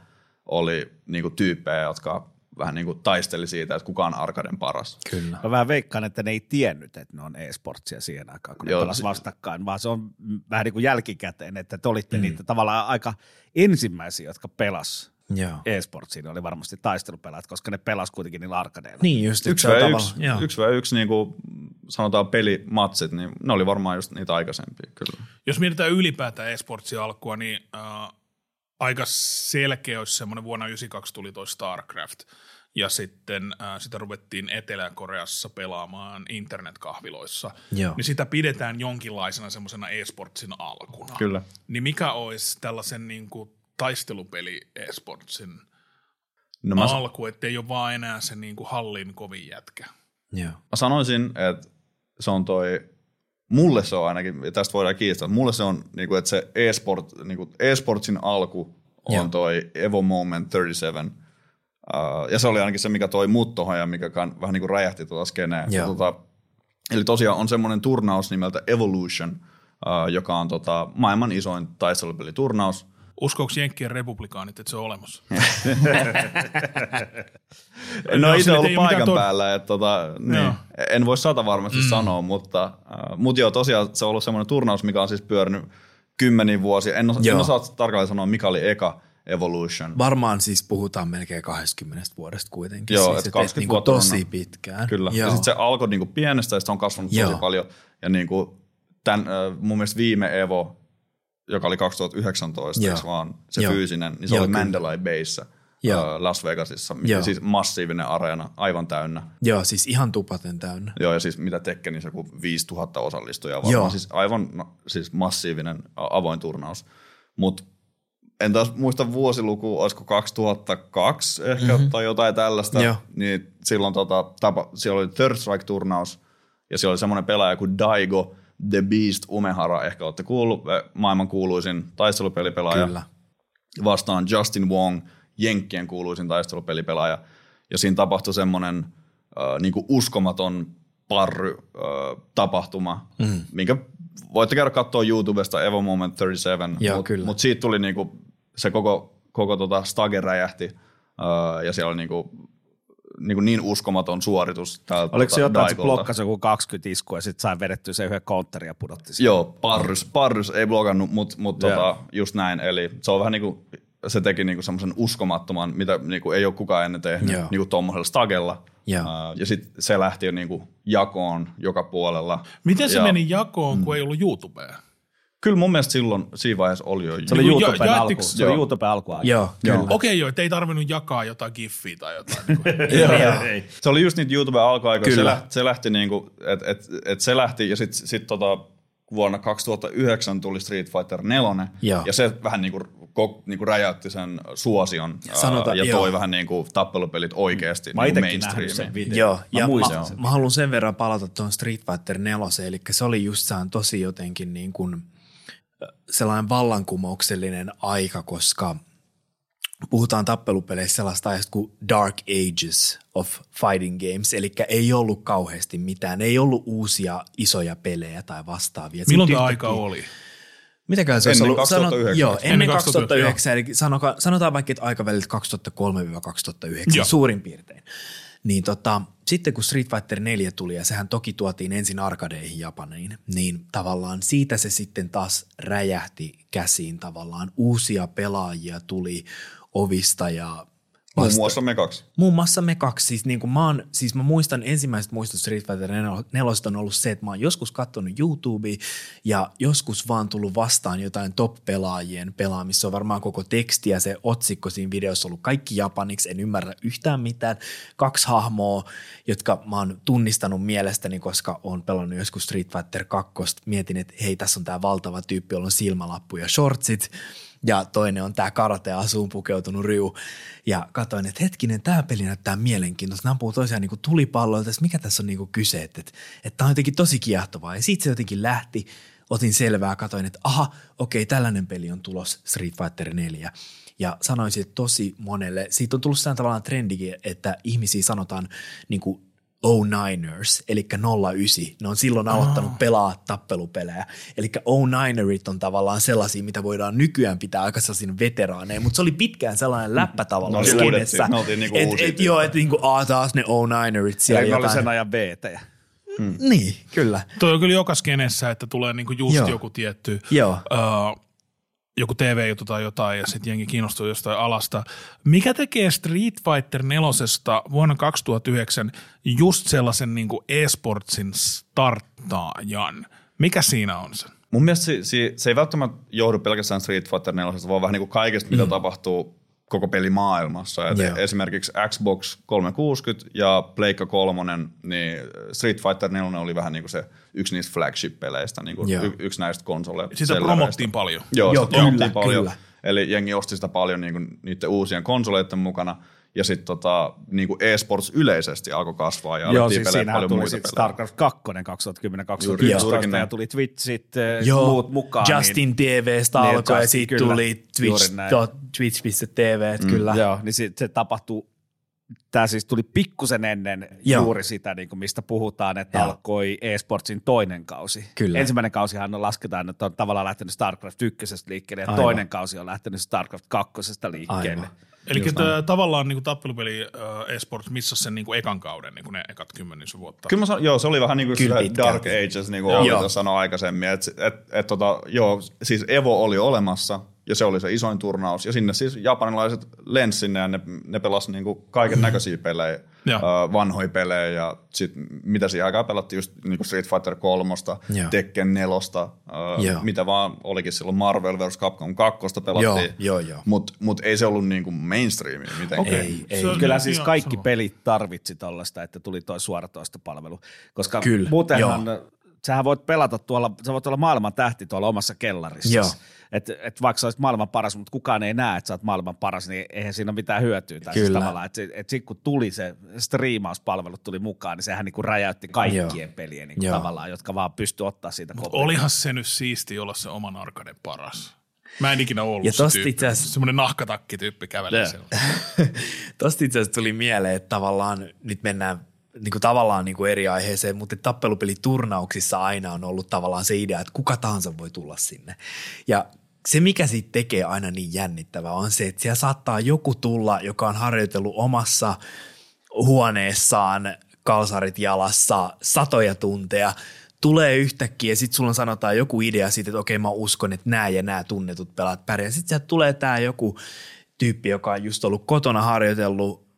oli niinku tyyppejä, jotka vähän niin kuin taisteli siitä, että kuka on arkaden paras. Kyllä. Mä vähän veikkaan, että ne ei tiennyt, että ne on e-sportsia siihen aikaan, kun Joo, ne pelasivat vastakkain, vaan se on vähän niin kuin jälkikäteen, että te olitte mm. niitä tavallaan aika ensimmäisiä, jotka pelas e-sportsiin oli varmasti taistelupelaat, koska ne pelas kuitenkin niillä arkadeilla. Niin just. Yksi vai yksi, yksi, vai yksi niin kuin sanotaan pelimatsit, niin ne oli varmaan just niitä aikaisempia kyllä. Jos mietitään ylipäätään e-sportsia alkua, niin äh, aika selkeä olisi semmoinen vuonna 1992 tuli toi StarCraft, ja sitten äh, sitä ruvettiin Etelä-Koreassa pelaamaan internetkahviloissa, Joo. niin sitä pidetään jonkinlaisena semmoisena e-sportsin alkuna. Kyllä. Niin mikä olisi tällaisen niin kuin taistelupeli esportsin no mä... alku, ettei ole vaan enää se niin kuin hallin kovin jätkä. Joo. Mä sanoisin, että se on toi, mulle se on ainakin, ja tästä voidaan kiistää, mulle se on, niin kuin, että se e-sport, niin kuin, e-sportsin alku on Joo. toi Evo Moment 37, Uh, ja se oli ainakin se, mikä toi mut tohon ja mikä kan, vähän niin kuin räjähti tuota skeneä. Joo. Tota, eli tosiaan on semmoinen turnaus nimeltä Evolution, uh, joka on tota, maailman isoin taistelupeliturnaus. Uskooko Jenkkien republikaanit, että se on olemassa? En No, itse ollut paikan tod- päällä, että tota, niin, Joo. en voi sata varmasti mm. sanoa, mutta, uh, mutta joo, tosiaan se on ollut semmoinen turnaus, mikä on siis pyörinyt kymmeniä vuosia. En, osa, en osaa tarkalleen sanoa, mikä oli eka Evolution. Varmaan siis puhutaan melkein 20 vuodesta kuitenkin. Joo, siis, et et 20 niinku vuotta on- tosi pitkään. Kyllä. Joo. Ja sitten se alkoi niinku pienestä ja sitten on kasvanut Joo. tosi paljon. Ja niinku tämän, äh, mun mielestä viime Evo, joka oli 2019, Joo. eikö vaan se Joo. fyysinen, niin se Joo, oli. Mandalay Bayssä Joo. Las Vegasissa, mikä Joo. siis massiivinen areena, aivan täynnä. Joo, siis ihan tupaten täynnä. Joo, ja siis mitä Tekkenissä joku 5000 osallistujaa varmaan. Joo. Siis aivan no, siis massiivinen avoin turnaus. Mutta en taas muista vuosilukua, olisiko 2002 ehkä mm-hmm. tai jotain tällaista. Joo. Niin silloin tota, tapa, siellä oli Third Strike-turnaus ja siellä oli semmoinen pelaaja kuin Daigo The Beast Umehara. Ehkä olette kuullut, maailman kuuluisin taistelupelipelaaja Kyllä. vastaan Justin Wong, Jenkkien kuuluisin taistelupelipelaaja. Ja siinä tapahtui semmoinen äh, niinku uskomaton parry äh, tapahtuma, mm. minkä voitte käydä katsoa YouTubesta Evo Moment 37, Joo, mutta mut siitä tuli niinku, se koko, koko tota stage räjähti äh, ja siellä oli niinku, niinku niin uskomaton suoritus tältä Oliko se jotain, että se blokkasi joku 20 iskua ja sitten sai vedettyä sen yhden counterin ja pudotti sen? Joo, parrys, parrys ei blogannut, mutta mut Joo. tota, just näin. Eli se on vähän niin kuin, se teki niinku semmoisen uskomattoman, mitä niinku ei ole kukaan ennen tehnyt Joo. niinku tuommoisella stagella. Uh, ja sitten se lähti jo niinku jakoon joka puolella. Miten se ja meni jakoon, kun ei ollut YouTubea? Kyllä mun mielestä silloin siinä vaiheessa oli jo. Se oli Niin YouTuben ja- alku. Se oli Joo. YouTuben alkuaika. Joo, kyllä. Okei okay, joo, että ei tarvinnut jakaa jotain giffiä tai jotain. Niin kuin. Se oli just niitä YouTube alkuaikoja. Se lähti, se lähti niinku, että et, et se lähti ja sitten sit tota, vuonna 2009 tuli Street Fighter 4 Joo. ja se vähän niinku, ko, niinku räjäytti sen suosion Sanota- ää, ja joo. toi vähän niinku tappelupelit oikeasti Mä oon niinku nähnyt sen mainstreamiin. videon. Joo, Mä ja muistan mä, sen. mä haluan sen verran palata tuon Street Fighter 4, eli se oli just sään tosi jotenkin niin kuin sellainen vallankumouksellinen aika, koska puhutaan tappelupeleissä sellaista ajasta kuin Dark Ages of Fighting Games, eli ei ollut kauheasti mitään, ei ollut uusia isoja pelejä tai vastaavia. Milloin Sitten tämä aika oli? Mitäkään se olisi Ennen ollut? 2009. joo, ennen, Ennen 2009, eli sanoka, sanotaan vaikka, että aikaväliltä 2003-2009 Joo. suurin piirtein. Niin tota, sitten kun Street Fighter 4 tuli, ja sehän toki tuotiin ensin arkadeihin Japaniin, niin tavallaan siitä se sitten taas räjähti käsiin tavallaan. Uusia pelaajia tuli ovista ja Muun muassa me kaksi. Muun muassa me kaksi. Siis, niin kuin mä, oon, siis mä muistan ensimmäiset muistot Street Fighter 4 on ollut se, että mä oon joskus katsonut YouTubea ja joskus vaan tullut vastaan jotain top-pelaajien pelaamista. Se on varmaan koko teksti ja se otsikko siinä videossa ollut kaikki japaniksi. En ymmärrä yhtään mitään. Kaksi hahmoa, jotka mä oon tunnistanut mielestäni, koska oon pelannut joskus Street Fighter 2. Mietin, että hei, tässä on tää valtava tyyppi, jolla on silmälappu ja shortsit ja toinen on tämä karate-asuun pukeutunut Ryu. Ja katsoin, että hetkinen, tämä peli näyttää mielenkiintoista. Nämä ampuu toisiaan niin tulipalloilta, että mikä tässä on niin kyse, että, että, tämä on jotenkin tosi kiehtovaa. Ja siitä se jotenkin lähti, otin selvää, katsoin, että aha, okei, tällainen peli on tulos Street Fighter 4. Ja sanoisin, tosi monelle, siitä on tullut sellainen tavallaan trendikin, että ihmisiä sanotaan niin kuin 09ers, eli 09. Ne on silloin aloittanut pelaa tappelupelejä. Eli 09erit on tavallaan sellaisia, mitä voidaan nykyään pitää aika sellaisina veteraaneja, mutta se oli pitkään sellainen läppä tavallaan oli skenessä. oltiin niinku et, et, tyyppejä. joo, että niinku, aa, taas ne 09erit siellä Eli ne oli jotain. sen ajan BT. Niin, kyllä. Toi on kyllä joka skenessä, että tulee niinku just Joo. joku tietty Joo. uh, joku TV-juttu tai jotain ja sitten jengi kiinnostuu jostain alasta. Mikä tekee Street Fighter 4 vuonna 2009 just sellaisen niinku e-sportsin starttaajan? Mikä siinä on se? Mun mielestä se, se, se ei välttämättä johdu pelkästään Street Fighter 4, vaan vähän niin kuin kaikesta, mitä tapahtuu koko pelimaailmassa. Et Joo. esimerkiksi Xbox 360 ja Pleikka 3, niin Street Fighter 4 oli vähän niin kuin se yksi niistä flagship-peleistä, niin kuin Joo. y, yksi näistä konsole Sitä promottiin paljon. Joo, Joo, sitä kyllä, paljon. kyllä. Eli jengi osti sitä paljon niin kuin niiden uusien konsoleiden mukana. Ja sitten tota, niinku e-sports yleisesti alkoi kasvaa ja Joo, siis pelejä siinähän paljon tuli sitten. StarCraft 2 Juuri- 2010-2011 juurikin ja tuli Twitchit, eh, Joo, muut mukaan. Justin TVstä Niin, alkoi ja sitten tuli Twitch, to, twitch.tv, mm, kyllä. Joo, niin se, se tapahtui, tämä siis tuli pikkusen ennen Joo. Joo. juuri sitä, niin kuin mistä puhutaan, että Joo. alkoi eSportsin toinen kausi. Kyllä. Ensimmäinen kausihan on lasketaan, että on tavallaan lähtenyt StarCraft 1 liikkeelle, ja Aivan. toinen kausi on lähtenyt StarCraft 2 liikkeelle. Aivan. Eli tavallaan niin tappelupeli äh, esports missasi sen niin kuin ekan kauden, niin kuin ne ekat kymmenisen vuotta. Kyllä mä sanon, joo, se oli vähän niin kuin Kyllä. Dark Ages, niin kuin. Olli sanoi aikaisemmin. Että et, et, tota, joo, siis Evo oli olemassa ja se oli se isoin turnaus. Ja sinne siis japanilaiset lensi sinne ja ne, ne pelasivat niin kaiken näköisiä pelejä, ö, vanhoja pelejä ja sit, mitä siihen aikaan pelattiin just niin kuin Street Fighter 3, Joo. Tekken 4, Joo. mitä vaan olikin silloin Marvel vs. Capcom 2 pelattiin. Mutta mut ei se ollut niin kuin mainstreamia mitenkään. Ei, ei. Se on- Kyllä siis kaikki sama. pelit tarvitsi tuollaista, että tuli toi suoratoistopalvelu. Koska Kyllä, muutenhan, joo. sähän voit pelata tuolla, sä voit olla maailman tähti tuolla omassa kellarissa. Joo. Et, et vaikka sä olisit maailman paras, mutta kukaan ei näe, että sä oot maailman paras, niin eihän siinä ole mitään hyötyä. Tai siis Kyllä. tavallaan, että et sit kun tuli se striimauspalvelut tuli mukaan, niin sehän niinku räjäytti kaikkien Joo. pelien niinku Joo. tavallaan, jotka vaan pysty ottaa siitä kopin. Olihan se nyt siisti olla se oman arkaden paras. Mä en ikinä ollut Ja se tyyppi. itse asiassa- Semmoinen nahkatakkityyppi kävelee. Tosta itse asiassa tuli mieleen, että tavallaan nyt mennään niin kuin tavallaan niin kuin eri aiheeseen, mutta tappelupeliturnauksissa aina on ollut tavallaan se idea, että kuka tahansa voi tulla sinne. Ja se, mikä siitä tekee aina niin jännittävää, on se, että siellä saattaa joku tulla, joka on harjoitellut omassa huoneessaan kalsarit jalassa satoja tunteja, tulee yhtäkkiä ja sitten sulla sanotaan joku idea siitä, että okei mä uskon, että nämä ja nämä tunnetut pelaat pärjää. Sitten sieltä tulee tämä joku tyyppi, joka on just ollut kotona harjoitellut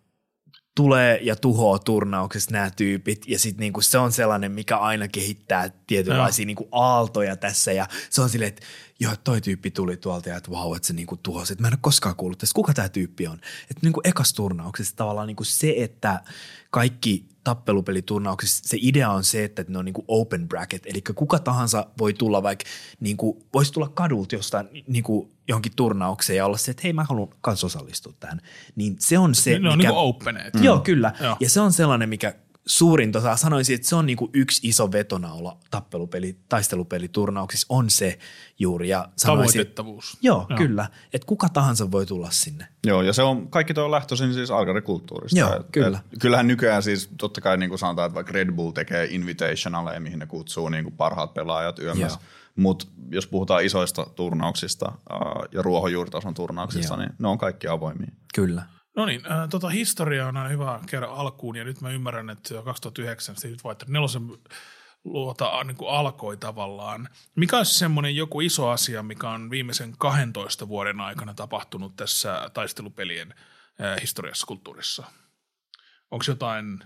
tulee ja tuhoaa turnauksessa nämä tyypit. Ja sitten niinku se on sellainen, mikä aina kehittää tietynlaisia niinku aaltoja tässä. Ja se on silleen, että joo, toi tyyppi tuli tuolta ja että vau, että se niinku tuhosi, että mä en ole koskaan kuullut tästä, kuka tämä tyyppi on. Että niinku ekas turnauksessa tavallaan niinku se, että kaikki tappelupeliturnauksissa se idea on se, että ne on niinku open bracket, eli kuka tahansa voi tulla vaikka, niinku, voisi tulla kadulta jostain niinku, johonkin turnaukseen ja olla se, että hei mä haluan kanssa osallistua tähän. Niin se on se, Ne on mikä... niinku openeet. Joo, kyllä. Joo. Ja se on sellainen, mikä suurin osa, sanoisin, että se on niinku yksi iso vetonaula tappelupeli, taistelupeliturnauksissa on se juuri. Ja sanoisin, Tavoitettavuus. Joo, Joo. joo, kyllä. Että kuka tahansa voi tulla sinne. Joo, ja se on, kaikki tuo on lähtöisin siis alkarikulttuurista. Joo, Et- kyllä. Et, kyllähän nykyään siis totta kai niin kuin sanotaan, että vaikka Red Bull tekee invitationaleja, mihin ne kutsuu niin kuin parhaat pelaajat yömmässä. Joo. Mutta jos puhutaan isoista turnauksista äh, ja ruohonjuuritason turnauksista, Joo. niin ne on kaikki avoimia. Kyllä. No niin, äh, tota historia on aina hyvä käydä alkuun ja nyt mä ymmärrän, että 2009 Street Fighter 4 luota äh, niin kuin alkoi tavallaan. Mikä olisi semmoinen joku iso asia, mikä on viimeisen 12 vuoden aikana tapahtunut tässä taistelupelien äh, historiassa, kulttuurissa? Onko jotain,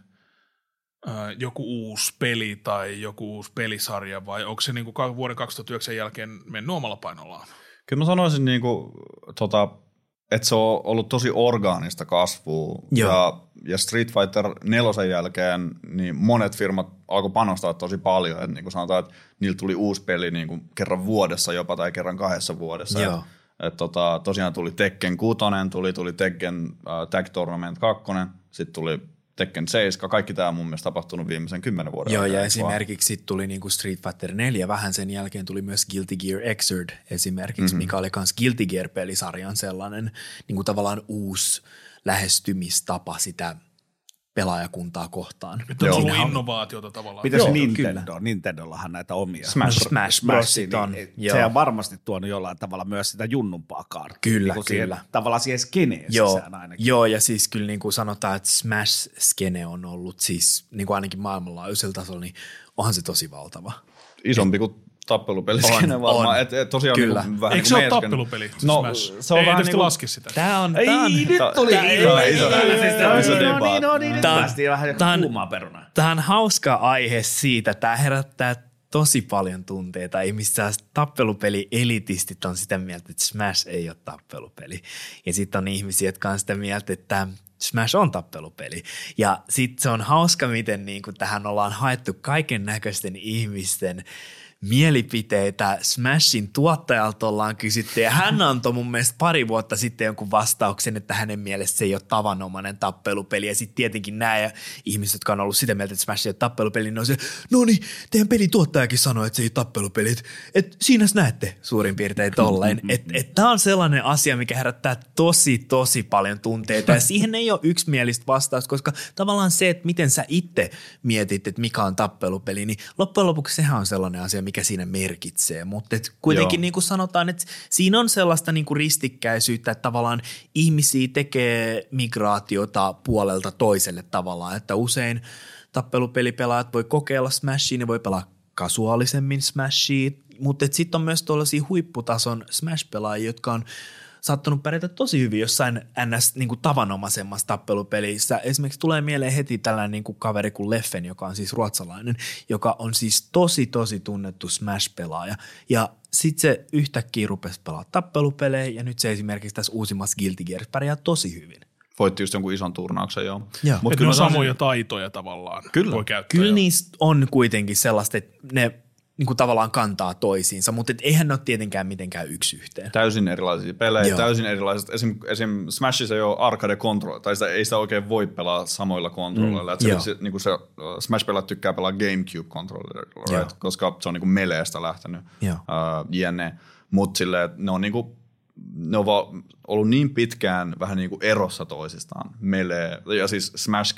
äh, joku uusi peli tai joku uusi pelisarja vai onko se niin kuin vuoden 2009 jälkeen mennyt omalla painollaan? Kyllä mä sanoisin, niin kuin, tota, että se on ollut tosi orgaanista kasvua. Joo. Ja, ja Street Fighter 4 jälkeen niin monet firmat alkoi panostaa tosi paljon. Et niin kuin sanotaan, että niillä tuli uusi peli niin kuin kerran vuodessa jopa tai kerran kahdessa vuodessa. Joo. Et, et, tota, tosiaan tuli Tekken 6, tuli, tuli Tekken äh, Tag Tournament 2, sitten tuli Tekken 7. Kaikki tämä on mun mielestä tapahtunut viimeisen kymmenen vuoden Joo, aikana, ja esimerkiksi sit tuli niinku Street Fighter 4, vähän sen jälkeen tuli myös Guilty Gear Xrd esimerkiksi, Mhm. mm-hmm. mikä oli myös Guilty Gear-pelisarjan sellainen niinku tavallaan uusi lähestymistapa sitä pelaajakuntaa kohtaan. Nyt on ollut innovaatiota tavallaan. Mitäs Joo, Nintendo? Nintendollahan näitä omia. Smash. Smash Smash, Brosit on, niin, joo. se on varmasti tuonut jollain tavalla myös sitä junnumpaa kaarta. Kyllä, niin siihen, kyllä. Tavallaan siihen skeneen Joo, sisään ainakin. joo, ja siis kyllä niin kuin sanotaan, että Smash-skene on ollut siis niin kuin ainakin maailmanlaajuisella tasolla, niin onhan se tosi valtava. Isompi kuin tappelupeliskene On, varmaan. on. Et, et tosiaan Kyllä. Niin vähän Eikö se ole tappelupeli? No, Smash? se on ei vähän niin kuin- laske sitä. Tämä on, Ei, tää on, nyt tuli tää- iso, iso- iso, iso- iso No niin, no niin, Tää on- päästiin vähän tää kuumaa perunaa. Tämä on hauska aihe siitä. Tämä herättää tosi paljon tunteita. Ihmisissä tappelupeli-elitistit on sitä mieltä, että Smash ei ole tappelupeli. Ja sitten on ihmisiä, jotka on sitä mieltä, että Smash on tappelupeli. Ja sitten se on hauska, miten niin kuin tähän ollaan haettu kaiken näköisten ihmisten mielipiteitä Smashin tuottajalta ollaan kysytty. Ja hän antoi mun mielestä pari vuotta sitten jonkun vastauksen, että hänen mielestä se ei ole tavanomainen tappelupeli. Ja sitten tietenkin nämä ihmiset, jotka on ollut sitä mieltä, että Smash ei ole tappelupeli, niin on se, no niin, teidän pelituottajakin sanoi, että se ei ole tappelupeli, että et, näette suurin piirtein tolleen. Että et, tämä on sellainen asia, mikä herättää tosi, tosi paljon tunteita. Ja siihen ei ole yksimielistä vastausta, koska tavallaan se, että miten sä itse mietit, että mikä on tappelupeli, niin loppujen lopuksi sehän on sellainen asia, mikä siinä merkitsee, mutta kuitenkin niin kuin sanotaan, että siinä on sellaista niin kuin ristikkäisyyttä, että tavallaan ihmisiä tekee migraatiota puolelta toiselle tavallaan, että usein tappelupelipelaajat voi kokeilla Smashia, ne voi pelaa kasuaalisemmin Smashia, mutta sitten on myös tuollaisia huipputason Smash-pelaajia, jotka on saattanut pärjätä tosi hyvin jossain ns. Niin kuin tavanomaisemmassa tappelupelissä. Esimerkiksi tulee mieleen heti tällainen niin kuin kaveri kuin Leffen, joka on siis ruotsalainen, joka on siis tosi tosi tunnettu Smash-pelaaja. Ja sitten se yhtäkkiä rupesi pelaamaan tappelupelejä ja nyt se esimerkiksi tässä uusimmassa Guilty Gear pärjää tosi hyvin. Voitti just jonkun ison turnauksen, joo. joo. Mutta kyllä on samoja taitoja tavallaan. Kyllä, voi käyttää kyllä niistä on kuitenkin sellaista, että ne niin kuin tavallaan kantaa toisiinsa, mutta et eihän ne ole tietenkään mitenkään yksi yhteen. Täysin erilaisia pelejä, Joo. täysin erilaiset. Esim, esim. Smashissa ei ole arcade control, tai sitä, ei sitä oikein voi pelaa samoilla kontrolleilla. Mm. Se, se, niin kuin se, Smash-pelaat tykkää pelaa GameCube controllerilla, right? koska se on niin kuin meleestä lähtenyt. Uh, jne. Mutta ne on niin kuin, ne on ollut niin pitkään vähän niin kuin erossa toisistaan. Melee, ja siis smash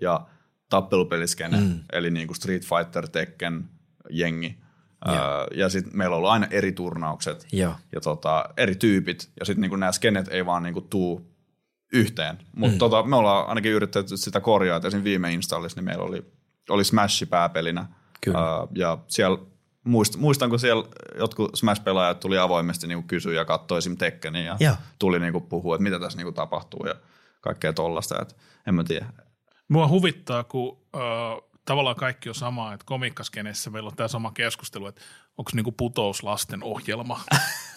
ja tappelupeliskene, mm. eli niin kuin Street Fighter, Tekken, jengi. Ja, ja sitten meillä on ollut aina eri turnaukset ja, ja tota, eri tyypit. Ja sitten niinku nämä skenet ei vaan niinku tuu yhteen. Mutta mm. tota, me ollaan ainakin yritetty sitä korjaa. Että esimerkiksi viime installissa niin meillä oli, oli Smash pääpelinä. Kyllä. Öö, ja siellä muist, muistan, kun siellä jotkut Smash-pelaajat tuli avoimesti niinku kysyä ja katsoi esim. Tekkenin ja, ja. tuli niinku puhua, että mitä tässä niinku tapahtuu ja kaikkea tollasta. En mä tiedä. Mua huvittaa, kun uh, tavallaan kaikki on sama, että komikkaskenessä meillä on tämä sama keskustelu, että onko niinku putous lasten ohjelma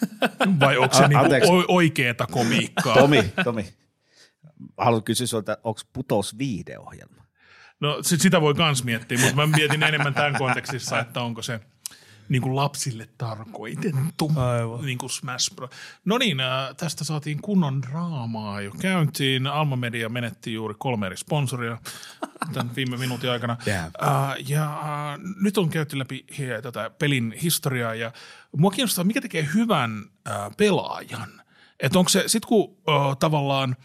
vai onko se niinku oikeeta komiikkaa? Tomi, Tomi, haluan kysyä sinulta, onko putous viideohjelma? No sit, sitä voi myös miettiä, mutta mä mietin enemmän tämän kontekstissa, että onko se – niin kuin lapsille tarkoitettu Aivan. niin kuin Smash Bros. No niin, äh, tästä saatiin kunnon draamaa jo käyntiin. Alma Media menetti juuri kolme eri sponsoria tämän viime minuutin aikana. Yeah. Uh, ja uh, nyt on käyty läpi he, tätä pelin historiaa ja mua kiinnostaa, mikä tekee hyvän uh, pelaajan. Että onko se, sit kun uh, tavallaan –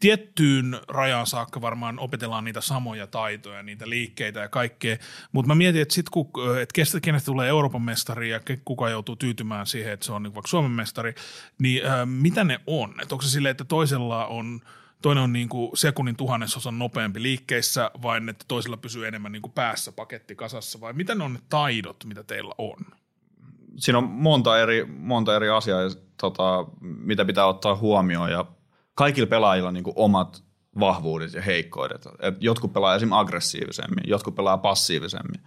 tiettyyn rajaan saakka varmaan opetellaan niitä samoja taitoja, niitä liikkeitä ja kaikkea, mutta mä mietin, että sitten kun, että kestä, kenestä tulee Euroopan mestari ja kuka joutuu tyytymään siihen, että se on niin vaikka Suomen mestari, niin äh, mitä ne on? Että onko se silleen, että toisella on toinen on niin kuin sekunnin tuhannesosan nopeampi liikkeissä, vai että toisella pysyy enemmän niin kuin päässä paketti kasassa, vai mitä ne on ne taidot, mitä teillä on? Siinä on monta eri, monta eri asiaa, tota, mitä pitää ottaa huomioon, ja kaikilla pelaajilla niin kuin omat vahvuudet ja heikkoudet. Et jotkut pelaa esim. aggressiivisemmin, jotkut pelaa passiivisemmin.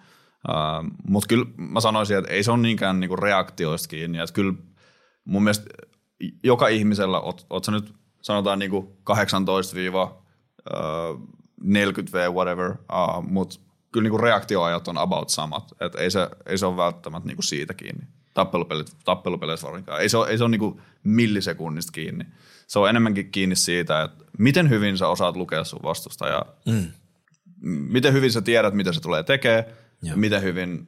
Uh, Mutta kyllä mä sanoisin, että ei se ole niinkään niinku reaktioista kiinni. Että kyllä mun mielestä joka ihmisellä, oot, oot sä nyt sanotaan niinku 18-40V, whatever, uh, mutta kyllä niinku reaktioajat on about samat. Et ei, se, ei se ole välttämättä niinku siitä kiinni. Tappelupelit, tappelupeleissä varsinkaan. Ei se ole, ei se ole niinku millisekunnista kiinni se on enemmänkin kiinni siitä, että miten hyvin sä osaat lukea sun vastustajaa. Mm. Miten hyvin sä tiedät, mitä se tulee tekemään, ja miten hyvin,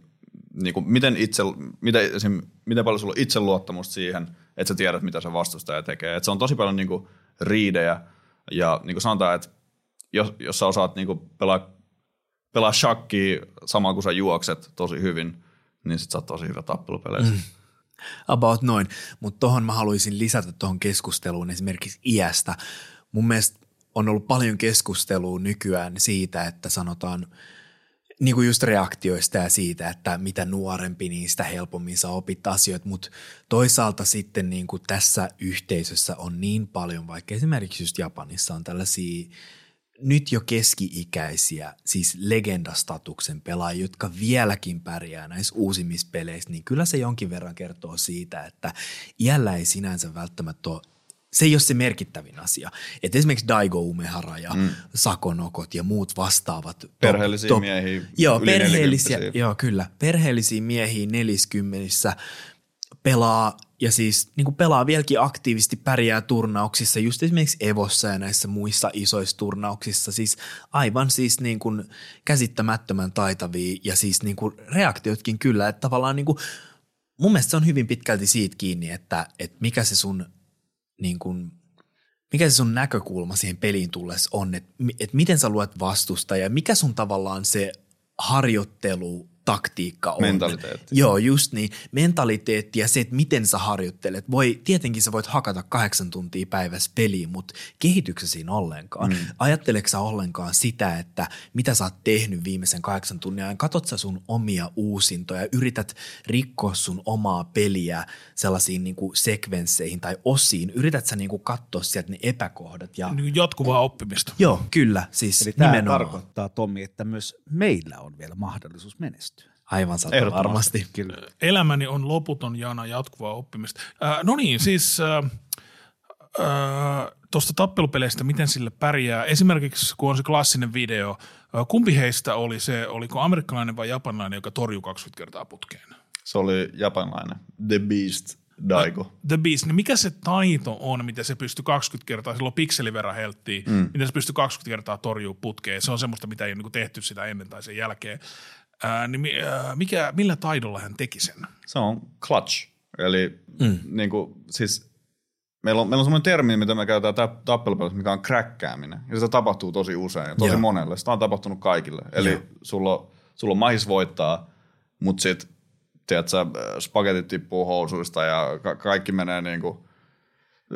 niin kuin, miten, itse, miten, esim, miten paljon sulla on itseluottamusta siihen, että sä tiedät, mitä se vastustaja tekee. Et se on tosi paljon niin kuin, riidejä ja niin kuin sanotaan, että jos, jos sä osaat niin kuin, pelaa, pelaa shakkia samaan kuin sä juokset tosi hyvin, niin sit sä oot tosi hyvä tappelupeleissä. Mm. About noin, mutta tuohon mä haluaisin lisätä tuohon keskusteluun esimerkiksi iästä. Mun mielestä on ollut paljon keskustelua nykyään siitä, että sanotaan niin kuin just reaktioista ja siitä, että mitä nuorempi, niin sitä helpommin sä opit asioita, mutta toisaalta sitten niin kuin tässä yhteisössä on niin paljon, vaikka esimerkiksi just Japanissa on tällaisia nyt jo keski-ikäisiä, siis legendastatuksen pelaajia, jotka vieläkin pärjää näissä uusimmissa peleissä, niin kyllä se jonkin verran kertoo siitä, että iällä ei sinänsä välttämättä ole se ei ole se merkittävin asia. Et esimerkiksi Daigo Umehara ja mm. Sakonokot ja muut vastaavat. Perheellisiä top, miehiä. Joo, perheellisiä, joo, kyllä. Perheellisiä miehiä neliskymmenissä pelaa ja siis niin kuin pelaa vieläkin aktiivisesti, pärjää turnauksissa, just esimerkiksi Evossa ja näissä muissa isoissa turnauksissa, siis aivan siis niin kuin käsittämättömän taitavia ja siis niin kuin reaktiotkin kyllä, että tavallaan niin kuin, mun mielestä se on hyvin pitkälti siitä kiinni, että, että mikä se sun niin kuin, mikä se sun näkökulma siihen peliin tullessa on, että, että miten sä luet vastusta ja mikä sun tavallaan se harjoittelu taktiikka on. Mentaliteetti. Joo, just niin. Mentaliteetti ja se, että miten sä harjoittelet. Voi, tietenkin sä voit hakata kahdeksan tuntia päivässä peliin, mutta kehityksessä siinä ollenkaan? Mm. Ajatteleksä sä ollenkaan sitä, että mitä sä oot tehnyt viimeisen kahdeksan tunnin ajan? Katot sä sun omia uusintoja, yrität rikkoa sun omaa peliä sellaisiin niin kuin sekvensseihin tai osiin? Yrität sä niin kuin katsoa sieltä ne epäkohdat? Ja... Niin jatkuvaa oppimista. Joo, kyllä. Siis Eli tämä tarkoittaa, Tommi, että myös meillä on vielä mahdollisuus menestyä. Aivan sata varmasti. Kyllä. Elämäni on loputon jana jatkuvaa oppimista. Äh, no niin, siis äh, äh, tuosta tappelupeleistä, miten sille pärjää. Esimerkiksi kun on se klassinen video, äh, kumpi heistä oli se, oliko amerikkalainen vai japanilainen, joka torjui 20 kertaa putkeen? Se oli japanilainen, The Beast Daigo. Uh, The Beast, niin mikä se taito on, mitä se pystyy 20 kertaa, silloin pikseli verran helttiin, mm. miten se pystyy 20 kertaa torjuu putkeen. Se on semmoista, mitä ei ole niin tehty sitä ennen tai sen jälkeen. Ää, niin mikä, millä taidolla hän teki sen? Se on clutch. Eli mm. niin kuin, siis meillä on, meillä on semmoinen termi, mitä me käytetään tappelupelissä, mikä on kräkkääminen. Ja se tapahtuu tosi usein ja tosi Joo. monelle. Sitä on tapahtunut kaikille. Eli sulla, sulla on mahis voittaa, mutta sitten tiedätkö, spagetit tippuu housuista ja ka- kaikki menee niin kuin,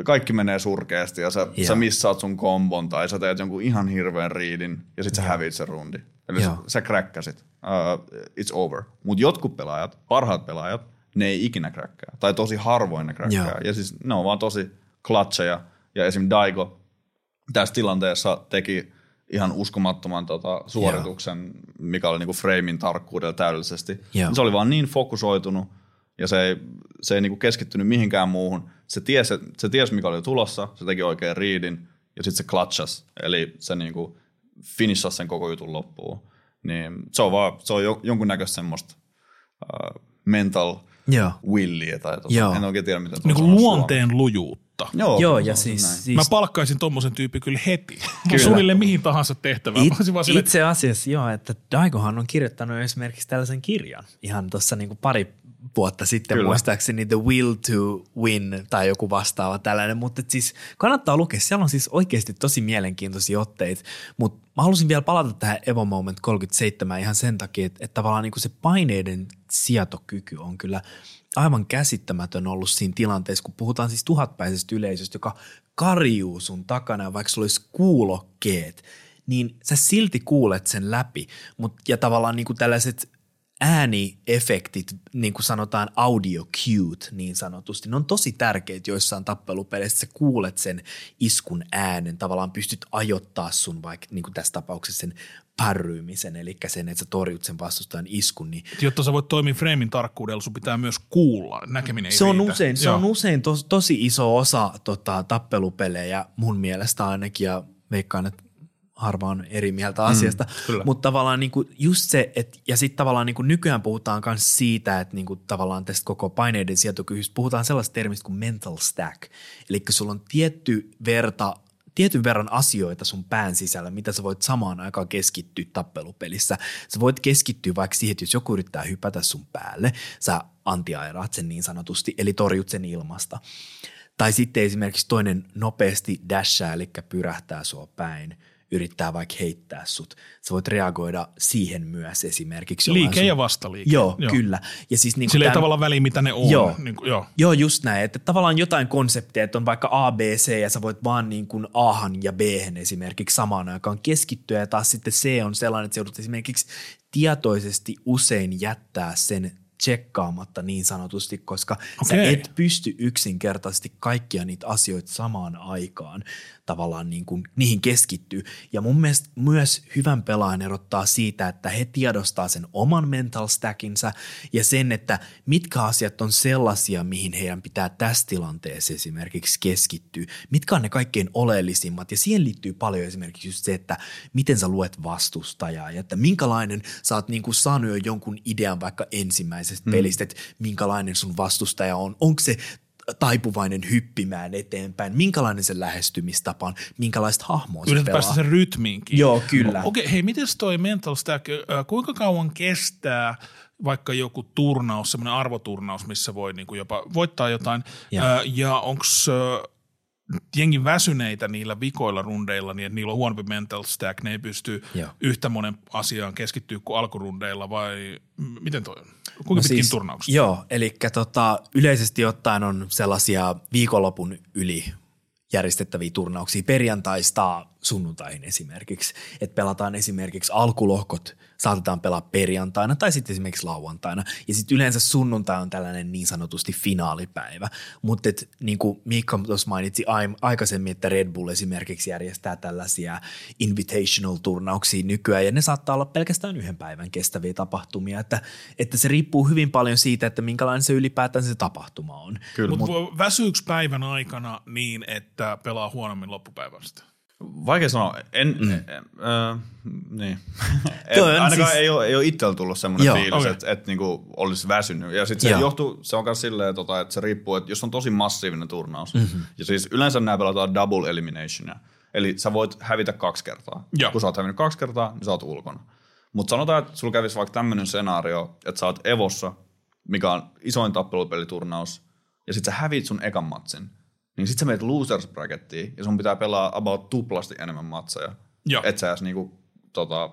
kaikki menee surkeasti ja sä, sä missaat sun kombon tai sä teet jonkun ihan hirveän riidin ja sit sä hävit sen rundi. Eli sä, sä kräkkäsit uh, it's over. Mutta jotkut pelaajat, parhaat pelaajat, ne ei ikinä kräkkää. Tai tosi harvoin ne kräkkää. Joo. Ja siis ne on vaan tosi klatseja. Ja esim. Daigo tässä tilanteessa teki ihan uskomattoman tota, suorituksen, Joo. mikä oli niinku framein tarkkuudella täydellisesti. Joo. Se oli vaan niin fokusoitunut ja se ei, se ei niinku keskittynyt mihinkään muuhun. Se tiesi, se tiesi, mikä oli tulossa, se teki oikein riidin ja sitten se clutchas. Eli se niinku finishasi sen koko jutun loppuun. Niin se on vaan, se on jonkunnäköistä semmoista uh, mental Joo. williä tai tossa, Joo. en oikein tiedä mitä niin kuin luonteen suomen. lujuutta. Joo, Joo ja siis, siis... Mä palkkaisin tommosen tyyppi kyllä heti. Kyllä. Suunnilleen mihin tahansa tehtävään. It, sille, itse asiassa joo, että Daigohan on kirjoittanut esimerkiksi tällaisen kirjan ihan tuossa niinku pari vuotta sitten Kyllä. muistaakseni The Will to Win tai joku vastaava tällainen, mutta siis kannattaa lukea. Siellä on siis oikeasti tosi mielenkiintoisia otteita, mutta mä halusin vielä palata tähän Evo Moment 37 ihan sen takia, että, että tavallaan niin kuin se paineiden sietokyky on kyllä aivan käsittämätön ollut siinä tilanteessa, kun puhutaan siis tuhatpäisestä yleisöstä, joka karjuu sun takana, vaikka sulla olisi kuulokkeet, niin sä silti kuulet sen läpi. Mut, ja tavallaan niin kuin tällaiset ääniefektit, niin kuin sanotaan audio cute niin sanotusti, ne on tosi tärkeitä joissain tappelupeleissä. Sä kuulet sen iskun äänen, tavallaan pystyt ajoittaa sun vaikka niin kuin tässä tapauksessa sen pärryymisen, eli sen, että sä torjut sen vastustajan iskun. Niin Jotta sä voit toimia freimin tarkkuudella, sun pitää myös kuulla, näkeminen ei se on riitä. usein, se on usein tos, tosi iso osa tota, tappelupelejä mun mielestä ainakin, ja veikkaan, että harva on eri mieltä asiasta. Mm, Mutta tavallaan niinku just se, että ja sitten tavallaan niinku nykyään puhutaan myös siitä, että niinku tavallaan tästä koko paineiden sietokyvystä puhutaan sellaista termistä kuin mental stack. Eli sulla on tietty verta tietyn verran asioita sun pään sisällä, mitä sä voit samaan aikaan keskittyä tappelupelissä. Sä voit keskittyä vaikka siihen, että jos joku yrittää hypätä sun päälle, sä antiairaat sen niin sanotusti, eli torjut sen ilmasta. Tai sitten esimerkiksi toinen nopeasti dashaa, eli pyrähtää sua päin – yrittää vaikka heittää sut. Sä voit reagoida siihen myös esimerkiksi. Liike sun... ja vastaliike. Joo, joo, kyllä. Ja siis niin Sillä tämän... ei tavallaan väliä, mitä ne on. Joo, niin kuin, joo. joo just näin. Että tavallaan jotain konsepteja, että on vaikka A, B, C ja sä voit vaan niin kuin Ahan ja B esimerkiksi samaan aikaan keskittyä. Ja taas sitten C on sellainen, että sä joudut esimerkiksi tietoisesti usein jättää sen tsekkaamatta niin sanotusti, koska Okei. sä et pysty yksinkertaisesti kaikkia niitä asioita samaan aikaan tavallaan niin kuin, niihin keskittyy. Ja mun mielestä myös hyvän pelaajan erottaa siitä, että he tiedostaa sen oman mental stackinsa ja sen, että mitkä asiat on sellaisia, mihin heidän pitää tässä tilanteessa esimerkiksi keskittyä. Mitkä on ne kaikkein oleellisimmat ja siihen liittyy paljon esimerkiksi just se, että miten sä luet vastustajaa ja että minkälainen sä oot niin kuin saanut jo jonkun idean vaikka ensimmäisestä mm. pelistä, että minkälainen sun vastustaja on. Onko se taipuvainen hyppimään eteenpäin, minkälainen se lähestymistapa on, minkälaista hahmoa se pelaa. päästä sen rytmiinkin. Joo, kyllä. Okei, okay, hei, miten toi mental stack, kuinka kauan kestää vaikka joku turnaus, semmoinen arvoturnaus, missä voi niinku jopa voittaa jotain, ja, ja onko jengi väsyneitä niillä vikoilla rundeilla, niin että niillä on huonompi mental stack, ne ei pysty Joo. yhtä monen asiaan keskittyä kuin alkurundeilla, vai miten toi on? Kuinka no pitkin siis, turnaukset? Joo, eli tota, yleisesti ottaen on sellaisia viikonlopun yli järjestettäviä turnauksia perjantaista sunnuntaihin esimerkiksi. Että pelataan esimerkiksi alkulohkot, saatetaan pelaa perjantaina tai sitten esimerkiksi lauantaina. Ja sitten yleensä sunnuntai on tällainen niin sanotusti finaalipäivä. Mutta niin kuin Miikka tuossa mainitsi aikaisemmin, että Red Bull esimerkiksi järjestää tällaisia invitational-turnauksia nykyään. Ja ne saattaa olla pelkästään yhden päivän kestäviä tapahtumia. Että, että se riippuu hyvin paljon siitä, että minkälainen se ylipäätään se tapahtuma on. Mutta Mut, väsyykö päivän aikana niin, että pelaa huonommin loppupäivästä? Vaikea sanoa. En, mm. äh, äh, niin. En, on ainakaan siis- ei, ole, ei ole itsellä tullut semmoinen Joo. fiilis, Okei. että, että niinku olisi väsynyt. Ja sitten se Joo. johtuu, se on myös silleen, tota, että se riippuu, että jos on tosi massiivinen turnaus, mm-hmm. ja siis yleensä nämä pelataan double eliminationia, eli sä voit hävitä kaksi kertaa. Joo. Kun sä oot hävinnyt kaksi kertaa, niin sä oot ulkona. Mutta sanotaan, että sulla kävisi vaikka tämmöinen skenaario, että sä oot Evossa, mikä on isoin tappelupeliturnaus, ja sit sä hävit sun ekan matsin, niin sit sä menet losers brackettiin, ja sun pitää pelaa about tuplasti enemmän matseja. Joo. Että sä edes niinku, tota,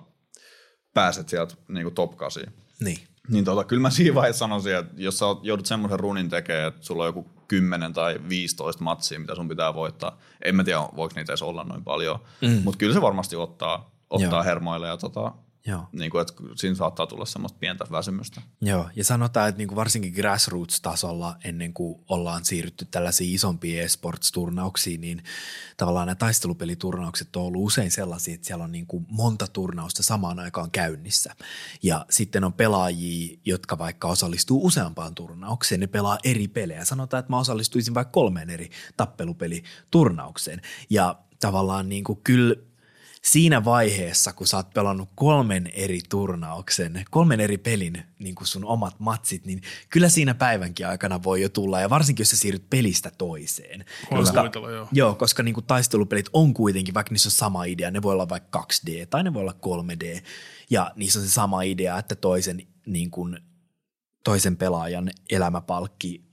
pääset sieltä niinku top 8. Niin. Niin tota, kyllä mä siinä vaiheessa sanoisin, että jos sä joudut semmoisen runin tekemään, että sulla on joku 10 tai 15 matsia, mitä sun pitää voittaa. En mä tiedä, voiko niitä edes olla noin paljon. Mm. Mutta kyllä se varmasti ottaa, ottaa Joo. hermoille ja tota, Joo. niin kuin, että siinä saattaa tulla semmoista pientä väsymystä. Joo, ja sanotaan, että niin kuin varsinkin grassroots-tasolla ennen kuin ollaan siirrytty tällaisiin isompiin esports-turnauksiin, niin tavallaan nämä taistelupeliturnaukset on ollut usein sellaisia, että siellä on niin kuin monta turnausta samaan aikaan käynnissä. Ja sitten on pelaajia, jotka vaikka osallistuu useampaan turnaukseen, ne pelaa eri pelejä. Sanotaan, että mä osallistuisin vaikka kolmeen eri tappelupeliturnaukseen. Ja tavallaan niin kuin kyllä siinä vaiheessa, kun sä oot pelannut kolmen eri turnauksen, kolmen eri pelin niin kuin sun omat matsit, niin kyllä siinä päivänkin aikana voi jo tulla, ja varsinkin jos sä siirryt pelistä toiseen. Kuvitella, joo. joo, koska niin kuin taistelupelit on kuitenkin, vaikka niissä on sama idea, ne voi olla vaikka 2D tai ne voi olla 3D, ja niissä on se sama idea, että toisen, niin kuin, toisen pelaajan elämäpalkki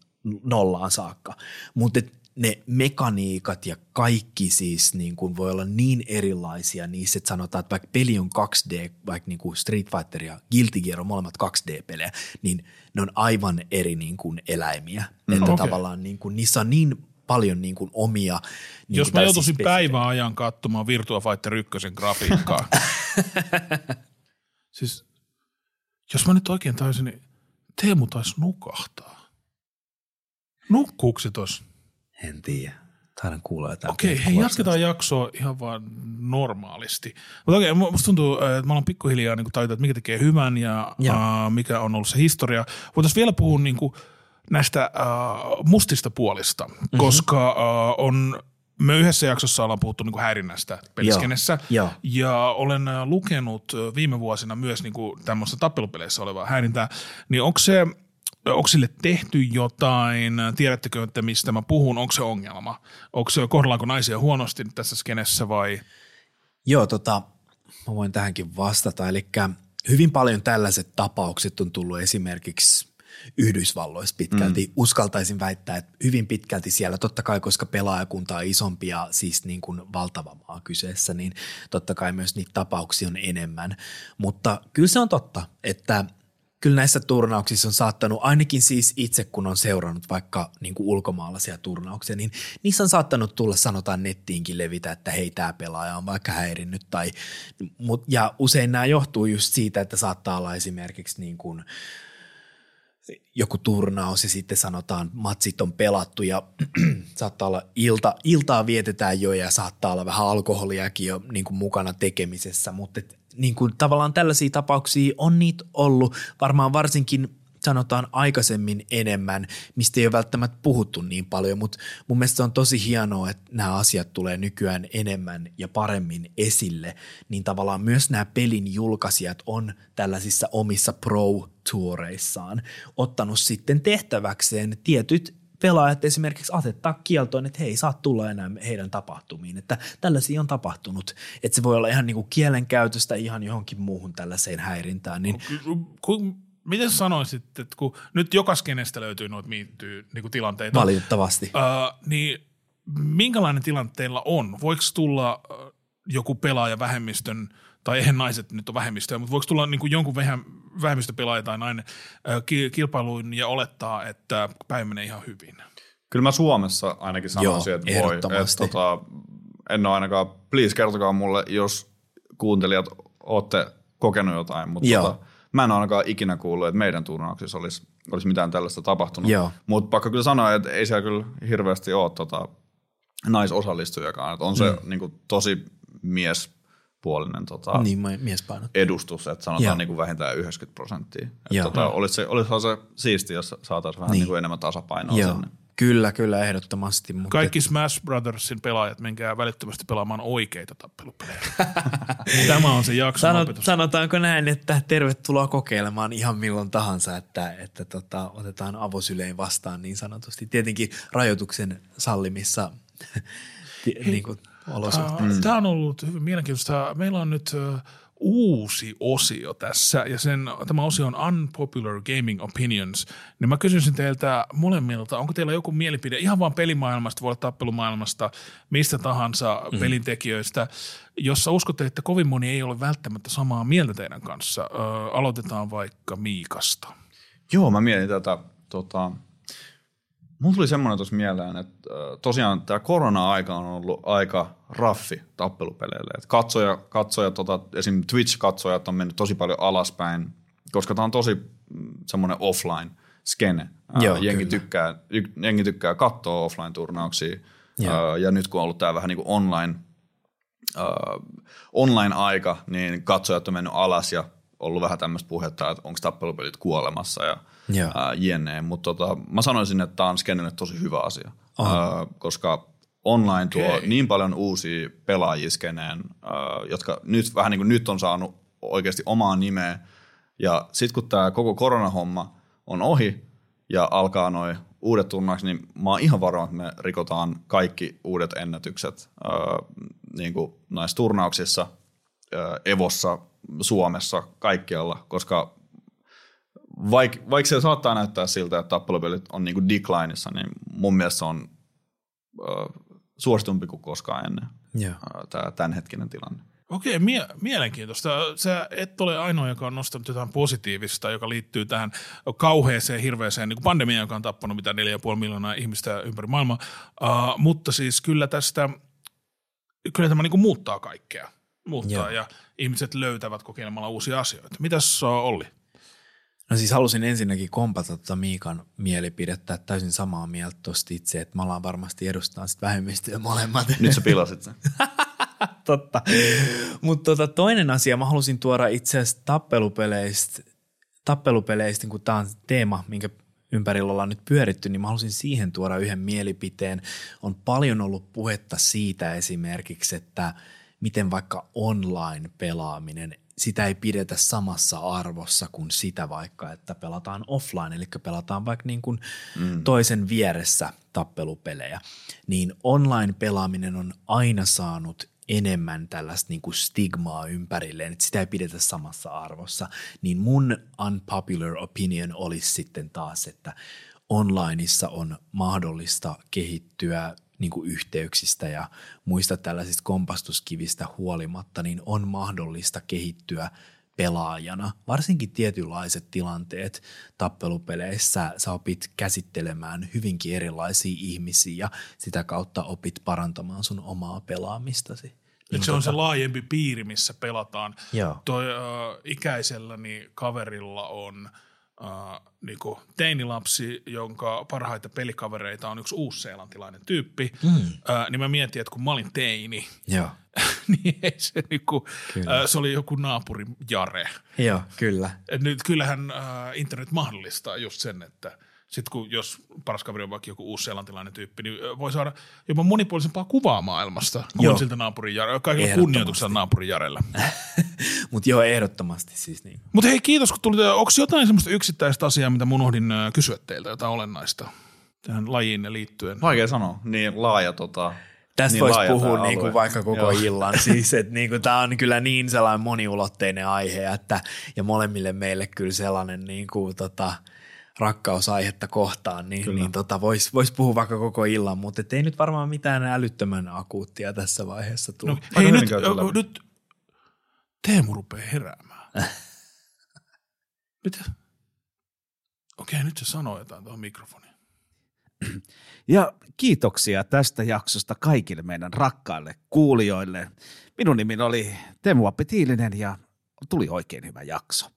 nollaan saakka. Mutta ne mekaniikat ja kaikki siis niin kuin voi olla niin erilaisia niissä, että sanotaan, että vaikka peli on 2D, vaikka niin kuin Street Fighter ja Guilty Gear on molemmat 2D-pelejä, niin ne on aivan eri niin kuin eläimiä. Mm, että okay. tavallaan niin kuin, niissä on niin paljon niin kuin omia niin Jos kuin mä joutuisin spesifejä- päivän ajan katsomaan Virtua Fighter 1 grafiikkaa. siis, jos mä nyt oikein taisin, niin Teemu taisi nukahtaa. Nukkuuko se tossa? En tiedä. Taidan kuulla jotain. Okei, hei, jatketaan jaksoa ihan vaan normaalisti. Mutta okei, mu- musta tuntuu, että me ollaan pikkuhiljaa niin tajuta, että mikä tekee hyvän ja Joo. uh, mikä on ollut se historia. Voitaisiin vielä puhua niin kuin näistä uh, mustista puolista, Mhm. mm-hmm. koska uh, on, me yhdessä jaksossa ollaan puhuttu niin kuin häirinnästä peliskenessä. Joo. Ja olen äh, lukenut äh, viime vuosina myös niin kuin tämmöistä tappelupeleissä olevaa häirintää. Niin onko se, onko sille tehty jotain, tiedättekö, että mistä mä puhun, onko se ongelma? Onko se, kohdellaanko naisia huonosti tässä skenessä vai? Joo, tota, mä voin tähänkin vastata. Eli hyvin paljon tällaiset tapaukset on tullut esimerkiksi Yhdysvalloissa pitkälti. Mm. Uskaltaisin väittää, että hyvin pitkälti siellä, totta kai koska pelaajakunta on isompi ja siis niin kuin valtava maa kyseessä, niin totta kai myös niitä tapauksia on enemmän. Mutta kyllä se on totta, että kyllä näissä turnauksissa on saattanut, ainakin siis itse kun on seurannut vaikka niin kuin ulkomaalaisia turnauksia, niin niissä on saattanut tulla sanotaan nettiinkin levitä, että hei tämä pelaaja on vaikka häirinnyt. Tai, mut, ja usein nämä johtuu just siitä, että saattaa olla esimerkiksi niin kuin joku turnaus ja sitten sanotaan matsit on pelattu ja saattaa olla ilta, iltaa vietetään jo ja saattaa olla vähän alkoholiakin jo niin kuin mukana tekemisessä, mutta et, niin kuin tavallaan tällaisia tapauksia on niitä ollut varmaan varsinkin sanotaan aikaisemmin enemmän, mistä ei ole välttämättä puhuttu niin paljon, mutta mun mielestä on tosi hienoa, että nämä asiat tulee nykyään enemmän ja paremmin esille, niin tavallaan myös nämä pelin julkaisijat on tällaisissa omissa pro-tuoreissaan ottanut sitten tehtäväkseen tietyt pelaajat esimerkiksi asettaa kieltoon, että he ei saa tulla enää heidän tapahtumiin. Että tällaisia on tapahtunut. Että se voi olla ihan niin kuin kielenkäytöstä ihan johonkin muuhun tällaiseen häirintään. Niin... Kun miten sanoisit, että kun nyt joka skenestä löytyy noita miittyy niin tilanteita. Valitettavasti. Ää, niin minkälainen tilanteella on? Voiko tulla joku pelaaja vähemmistön, tai eihän naiset nyt ole vähemmistöä, mutta voiko tulla niin kuin jonkun vähemmistöpelaaja tai nainen kilpailuun ja olettaa, että päivä menee ihan hyvin? Kyllä mä Suomessa ainakin sanoisin, Joo, että voi. Että, tota, en ole ainakaan, please kertokaa mulle, jos kuuntelijat olette kokenut jotain, mutta Joo. tota, mä en ainakaan ikinä kuullut, että meidän turnauksissa olisi, olisi mitään tällaista tapahtunut. Mutta pakko kyllä sanoa, että ei siellä kyllä hirveästi ole tota, naisosallistujakaan. Että on se mm. niin kuin, tosi miespuolinen tota, niin, edustus, että sanotaan niin kuin vähintään 90 prosenttia. Että, tota, olisi se, olisihan se siisti, jos saataisiin vähän niin. Niin kuin enemmän tasapainoa Joo. sinne. Kyllä, kyllä, ehdottomasti. Mutta Kaikki et... Smash Brothersin pelaajat, menkää välittömästi pelaamaan oikeita tappelupelejä. Tämä on se jakso. Sanot, sanotaanko näin, että tervetuloa kokeilemaan ihan milloin tahansa, että, että tota, otetaan avosylein vastaan niin sanotusti. Tietenkin rajoituksen sallimissa niin kuin, olosuhteissa. Tämä on ollut hyvin mielenkiintoista. Meillä on nyt uusi osio tässä, ja sen, tämä osio on Unpopular Gaming Opinions, niin mä kysyisin teiltä molemmilta, onko teillä joku mielipide ihan vaan pelimaailmasta, voi olla tappelumaailmasta, mistä tahansa mm-hmm. pelintekijöistä, jossa uskotte, että kovin moni ei ole välttämättä samaa mieltä teidän kanssa. Ö, aloitetaan vaikka Miikasta. Joo, mä mietin tätä tota, Mulla tuli semmoinen tuossa mieleen, että tosiaan tämä korona-aika on ollut aika raffi tappelupeleille. Et katsoja, katsoja tota, esim. Twitch-katsojat on mennyt tosi paljon alaspäin, koska tämä on tosi mm, semmoinen offline-skene. Joo, jengi, tykkää, jengi tykkää katsoa offline-turnauksia. Joo. Ja nyt kun on ollut tämä vähän niin kuin online, uh, online-aika, niin katsojat on mennyt alas ja ollut vähän tämmöistä puhetta, että onko tappelupelit kuolemassa ja – jenneen. Mutta tota, mä sanoisin, että tämä on skenelle tosi hyvä asia, ää, koska online tuo okay. niin paljon uusia pelaajia skeneen, ää, jotka nyt vähän niin kuin nyt on saanut oikeasti omaa nimeä. Ja sitten kun tämä koko koronahomma on ohi ja alkaa noin uudet turnaukset, niin mä oon ihan varma, että me rikotaan kaikki uudet ennätykset ää, niin kuin näissä turnauksissa, ää, Evossa, Suomessa, kaikkialla, koska vaik, vaikka se saattaa näyttää siltä, että tappelupelit on niin kuin declineissa, niin mun mielestä se on äh, suositumpi kuin koskaan ennen yeah. tämä tämänhetkinen tilanne. Okei, mie- mielenkiintoista. Sä et ole ainoa, joka on nostanut jotain positiivista, joka liittyy tähän kauheeseen, hirveäseen niin pandemiaan, joka on tappanut mitä 4,5 miljoonaa ihmistä ympäri maailmaa. Uh, mutta siis kyllä tästä, kyllä tämä niin kuin muuttaa kaikkea. Muuttaa yeah. ja ihmiset löytävät kokeilemalla uusia asioita. Mitäs Olli? No siis halusin ensinnäkin kompata tuota Miikan mielipidettä, että täysin samaa mieltä tuosta itse, että me ollaan varmasti edustaa sitten vähemmistöä molemmat. Nyt sä pilasit sen. Totta. Mutta tota, toinen asia, mä halusin tuoda itse asiassa tappelupeleistä, tappelupeleistä kun tämä on teema, minkä ympärillä ollaan nyt pyöritty, niin mä halusin siihen tuoda yhden mielipiteen. On paljon ollut puhetta siitä esimerkiksi, että miten vaikka online-pelaaminen sitä ei pidetä samassa arvossa kuin sitä vaikka, että pelataan offline, eli pelataan vaikka niin kuin mm. toisen vieressä tappelupelejä, niin online-pelaaminen on aina saanut enemmän tällaista niin kuin stigmaa ympärilleen, että sitä ei pidetä samassa arvossa, niin mun unpopular opinion olisi sitten taas, että onlineissa on mahdollista kehittyä niin kuin yhteyksistä ja muista tällaisista kompastuskivistä huolimatta, niin on mahdollista kehittyä pelaajana. Varsinkin tietynlaiset tilanteet tappelupeleissä sä opit käsittelemään hyvinkin erilaisia ihmisiä ja sitä kautta opit parantamaan sun omaa pelaamistasi. Niin se on se tota- laajempi piiri, missä pelataan. Joo. Toi äh, ikäiselläni kaverilla on äh, niin kuin teinilapsi, jonka parhaita pelikavereita on yksi uusseelantilainen tyyppi, mm. äh, niin mä mietin, että kun mä olin teini, Joo. niin ei se, niin kuin, äh, se oli joku naapuri Jare. Joo, kyllä. Et nyt kyllähän äh, internet mahdollistaa just sen, että sitten kun jos paras kaveri on vaikka joku uusi-seelantilainen tyyppi, niin voi saada jopa monipuolisempaa kuvaa maailmasta kuin Joo. siltä naapurin Jare, kaikilla kunnioituksella naapurin Jarelle. Mutta joo, ehdottomasti siis niin. Mutta hei, kiitos kun tulit. Onko jotain semmoista yksittäistä asiaa, mitä mun unohdin äh, kysyä teiltä, jotain olennaista tähän lajiin liittyen? Vaikea sanoa. Niin laaja tota, Tästä niin voisi puhua niin kuin vaikka koko Joo. illan. Siis, että niin kuin, tämä on kyllä niin sellainen moniulotteinen aihe, että, ja molemmille meille kyllä sellainen niin kuin, tota, rakkausaihetta kohtaan, niin, niin tota, voisi vois puhua vaikka koko illan, mutta et ei nyt varmaan mitään älyttömän akuuttia tässä vaiheessa tule. No, hei, nyt, ö, nyt Teemu rupeaa heräämään. Mitä? Okei, nyt se sanoo jotain tuohon mikrofoniin. Ja kiitoksia tästä jaksosta kaikille meidän rakkaille kuulijoille. Minun nimi oli Teemu Appetiilinen ja tuli oikein hyvä jakso.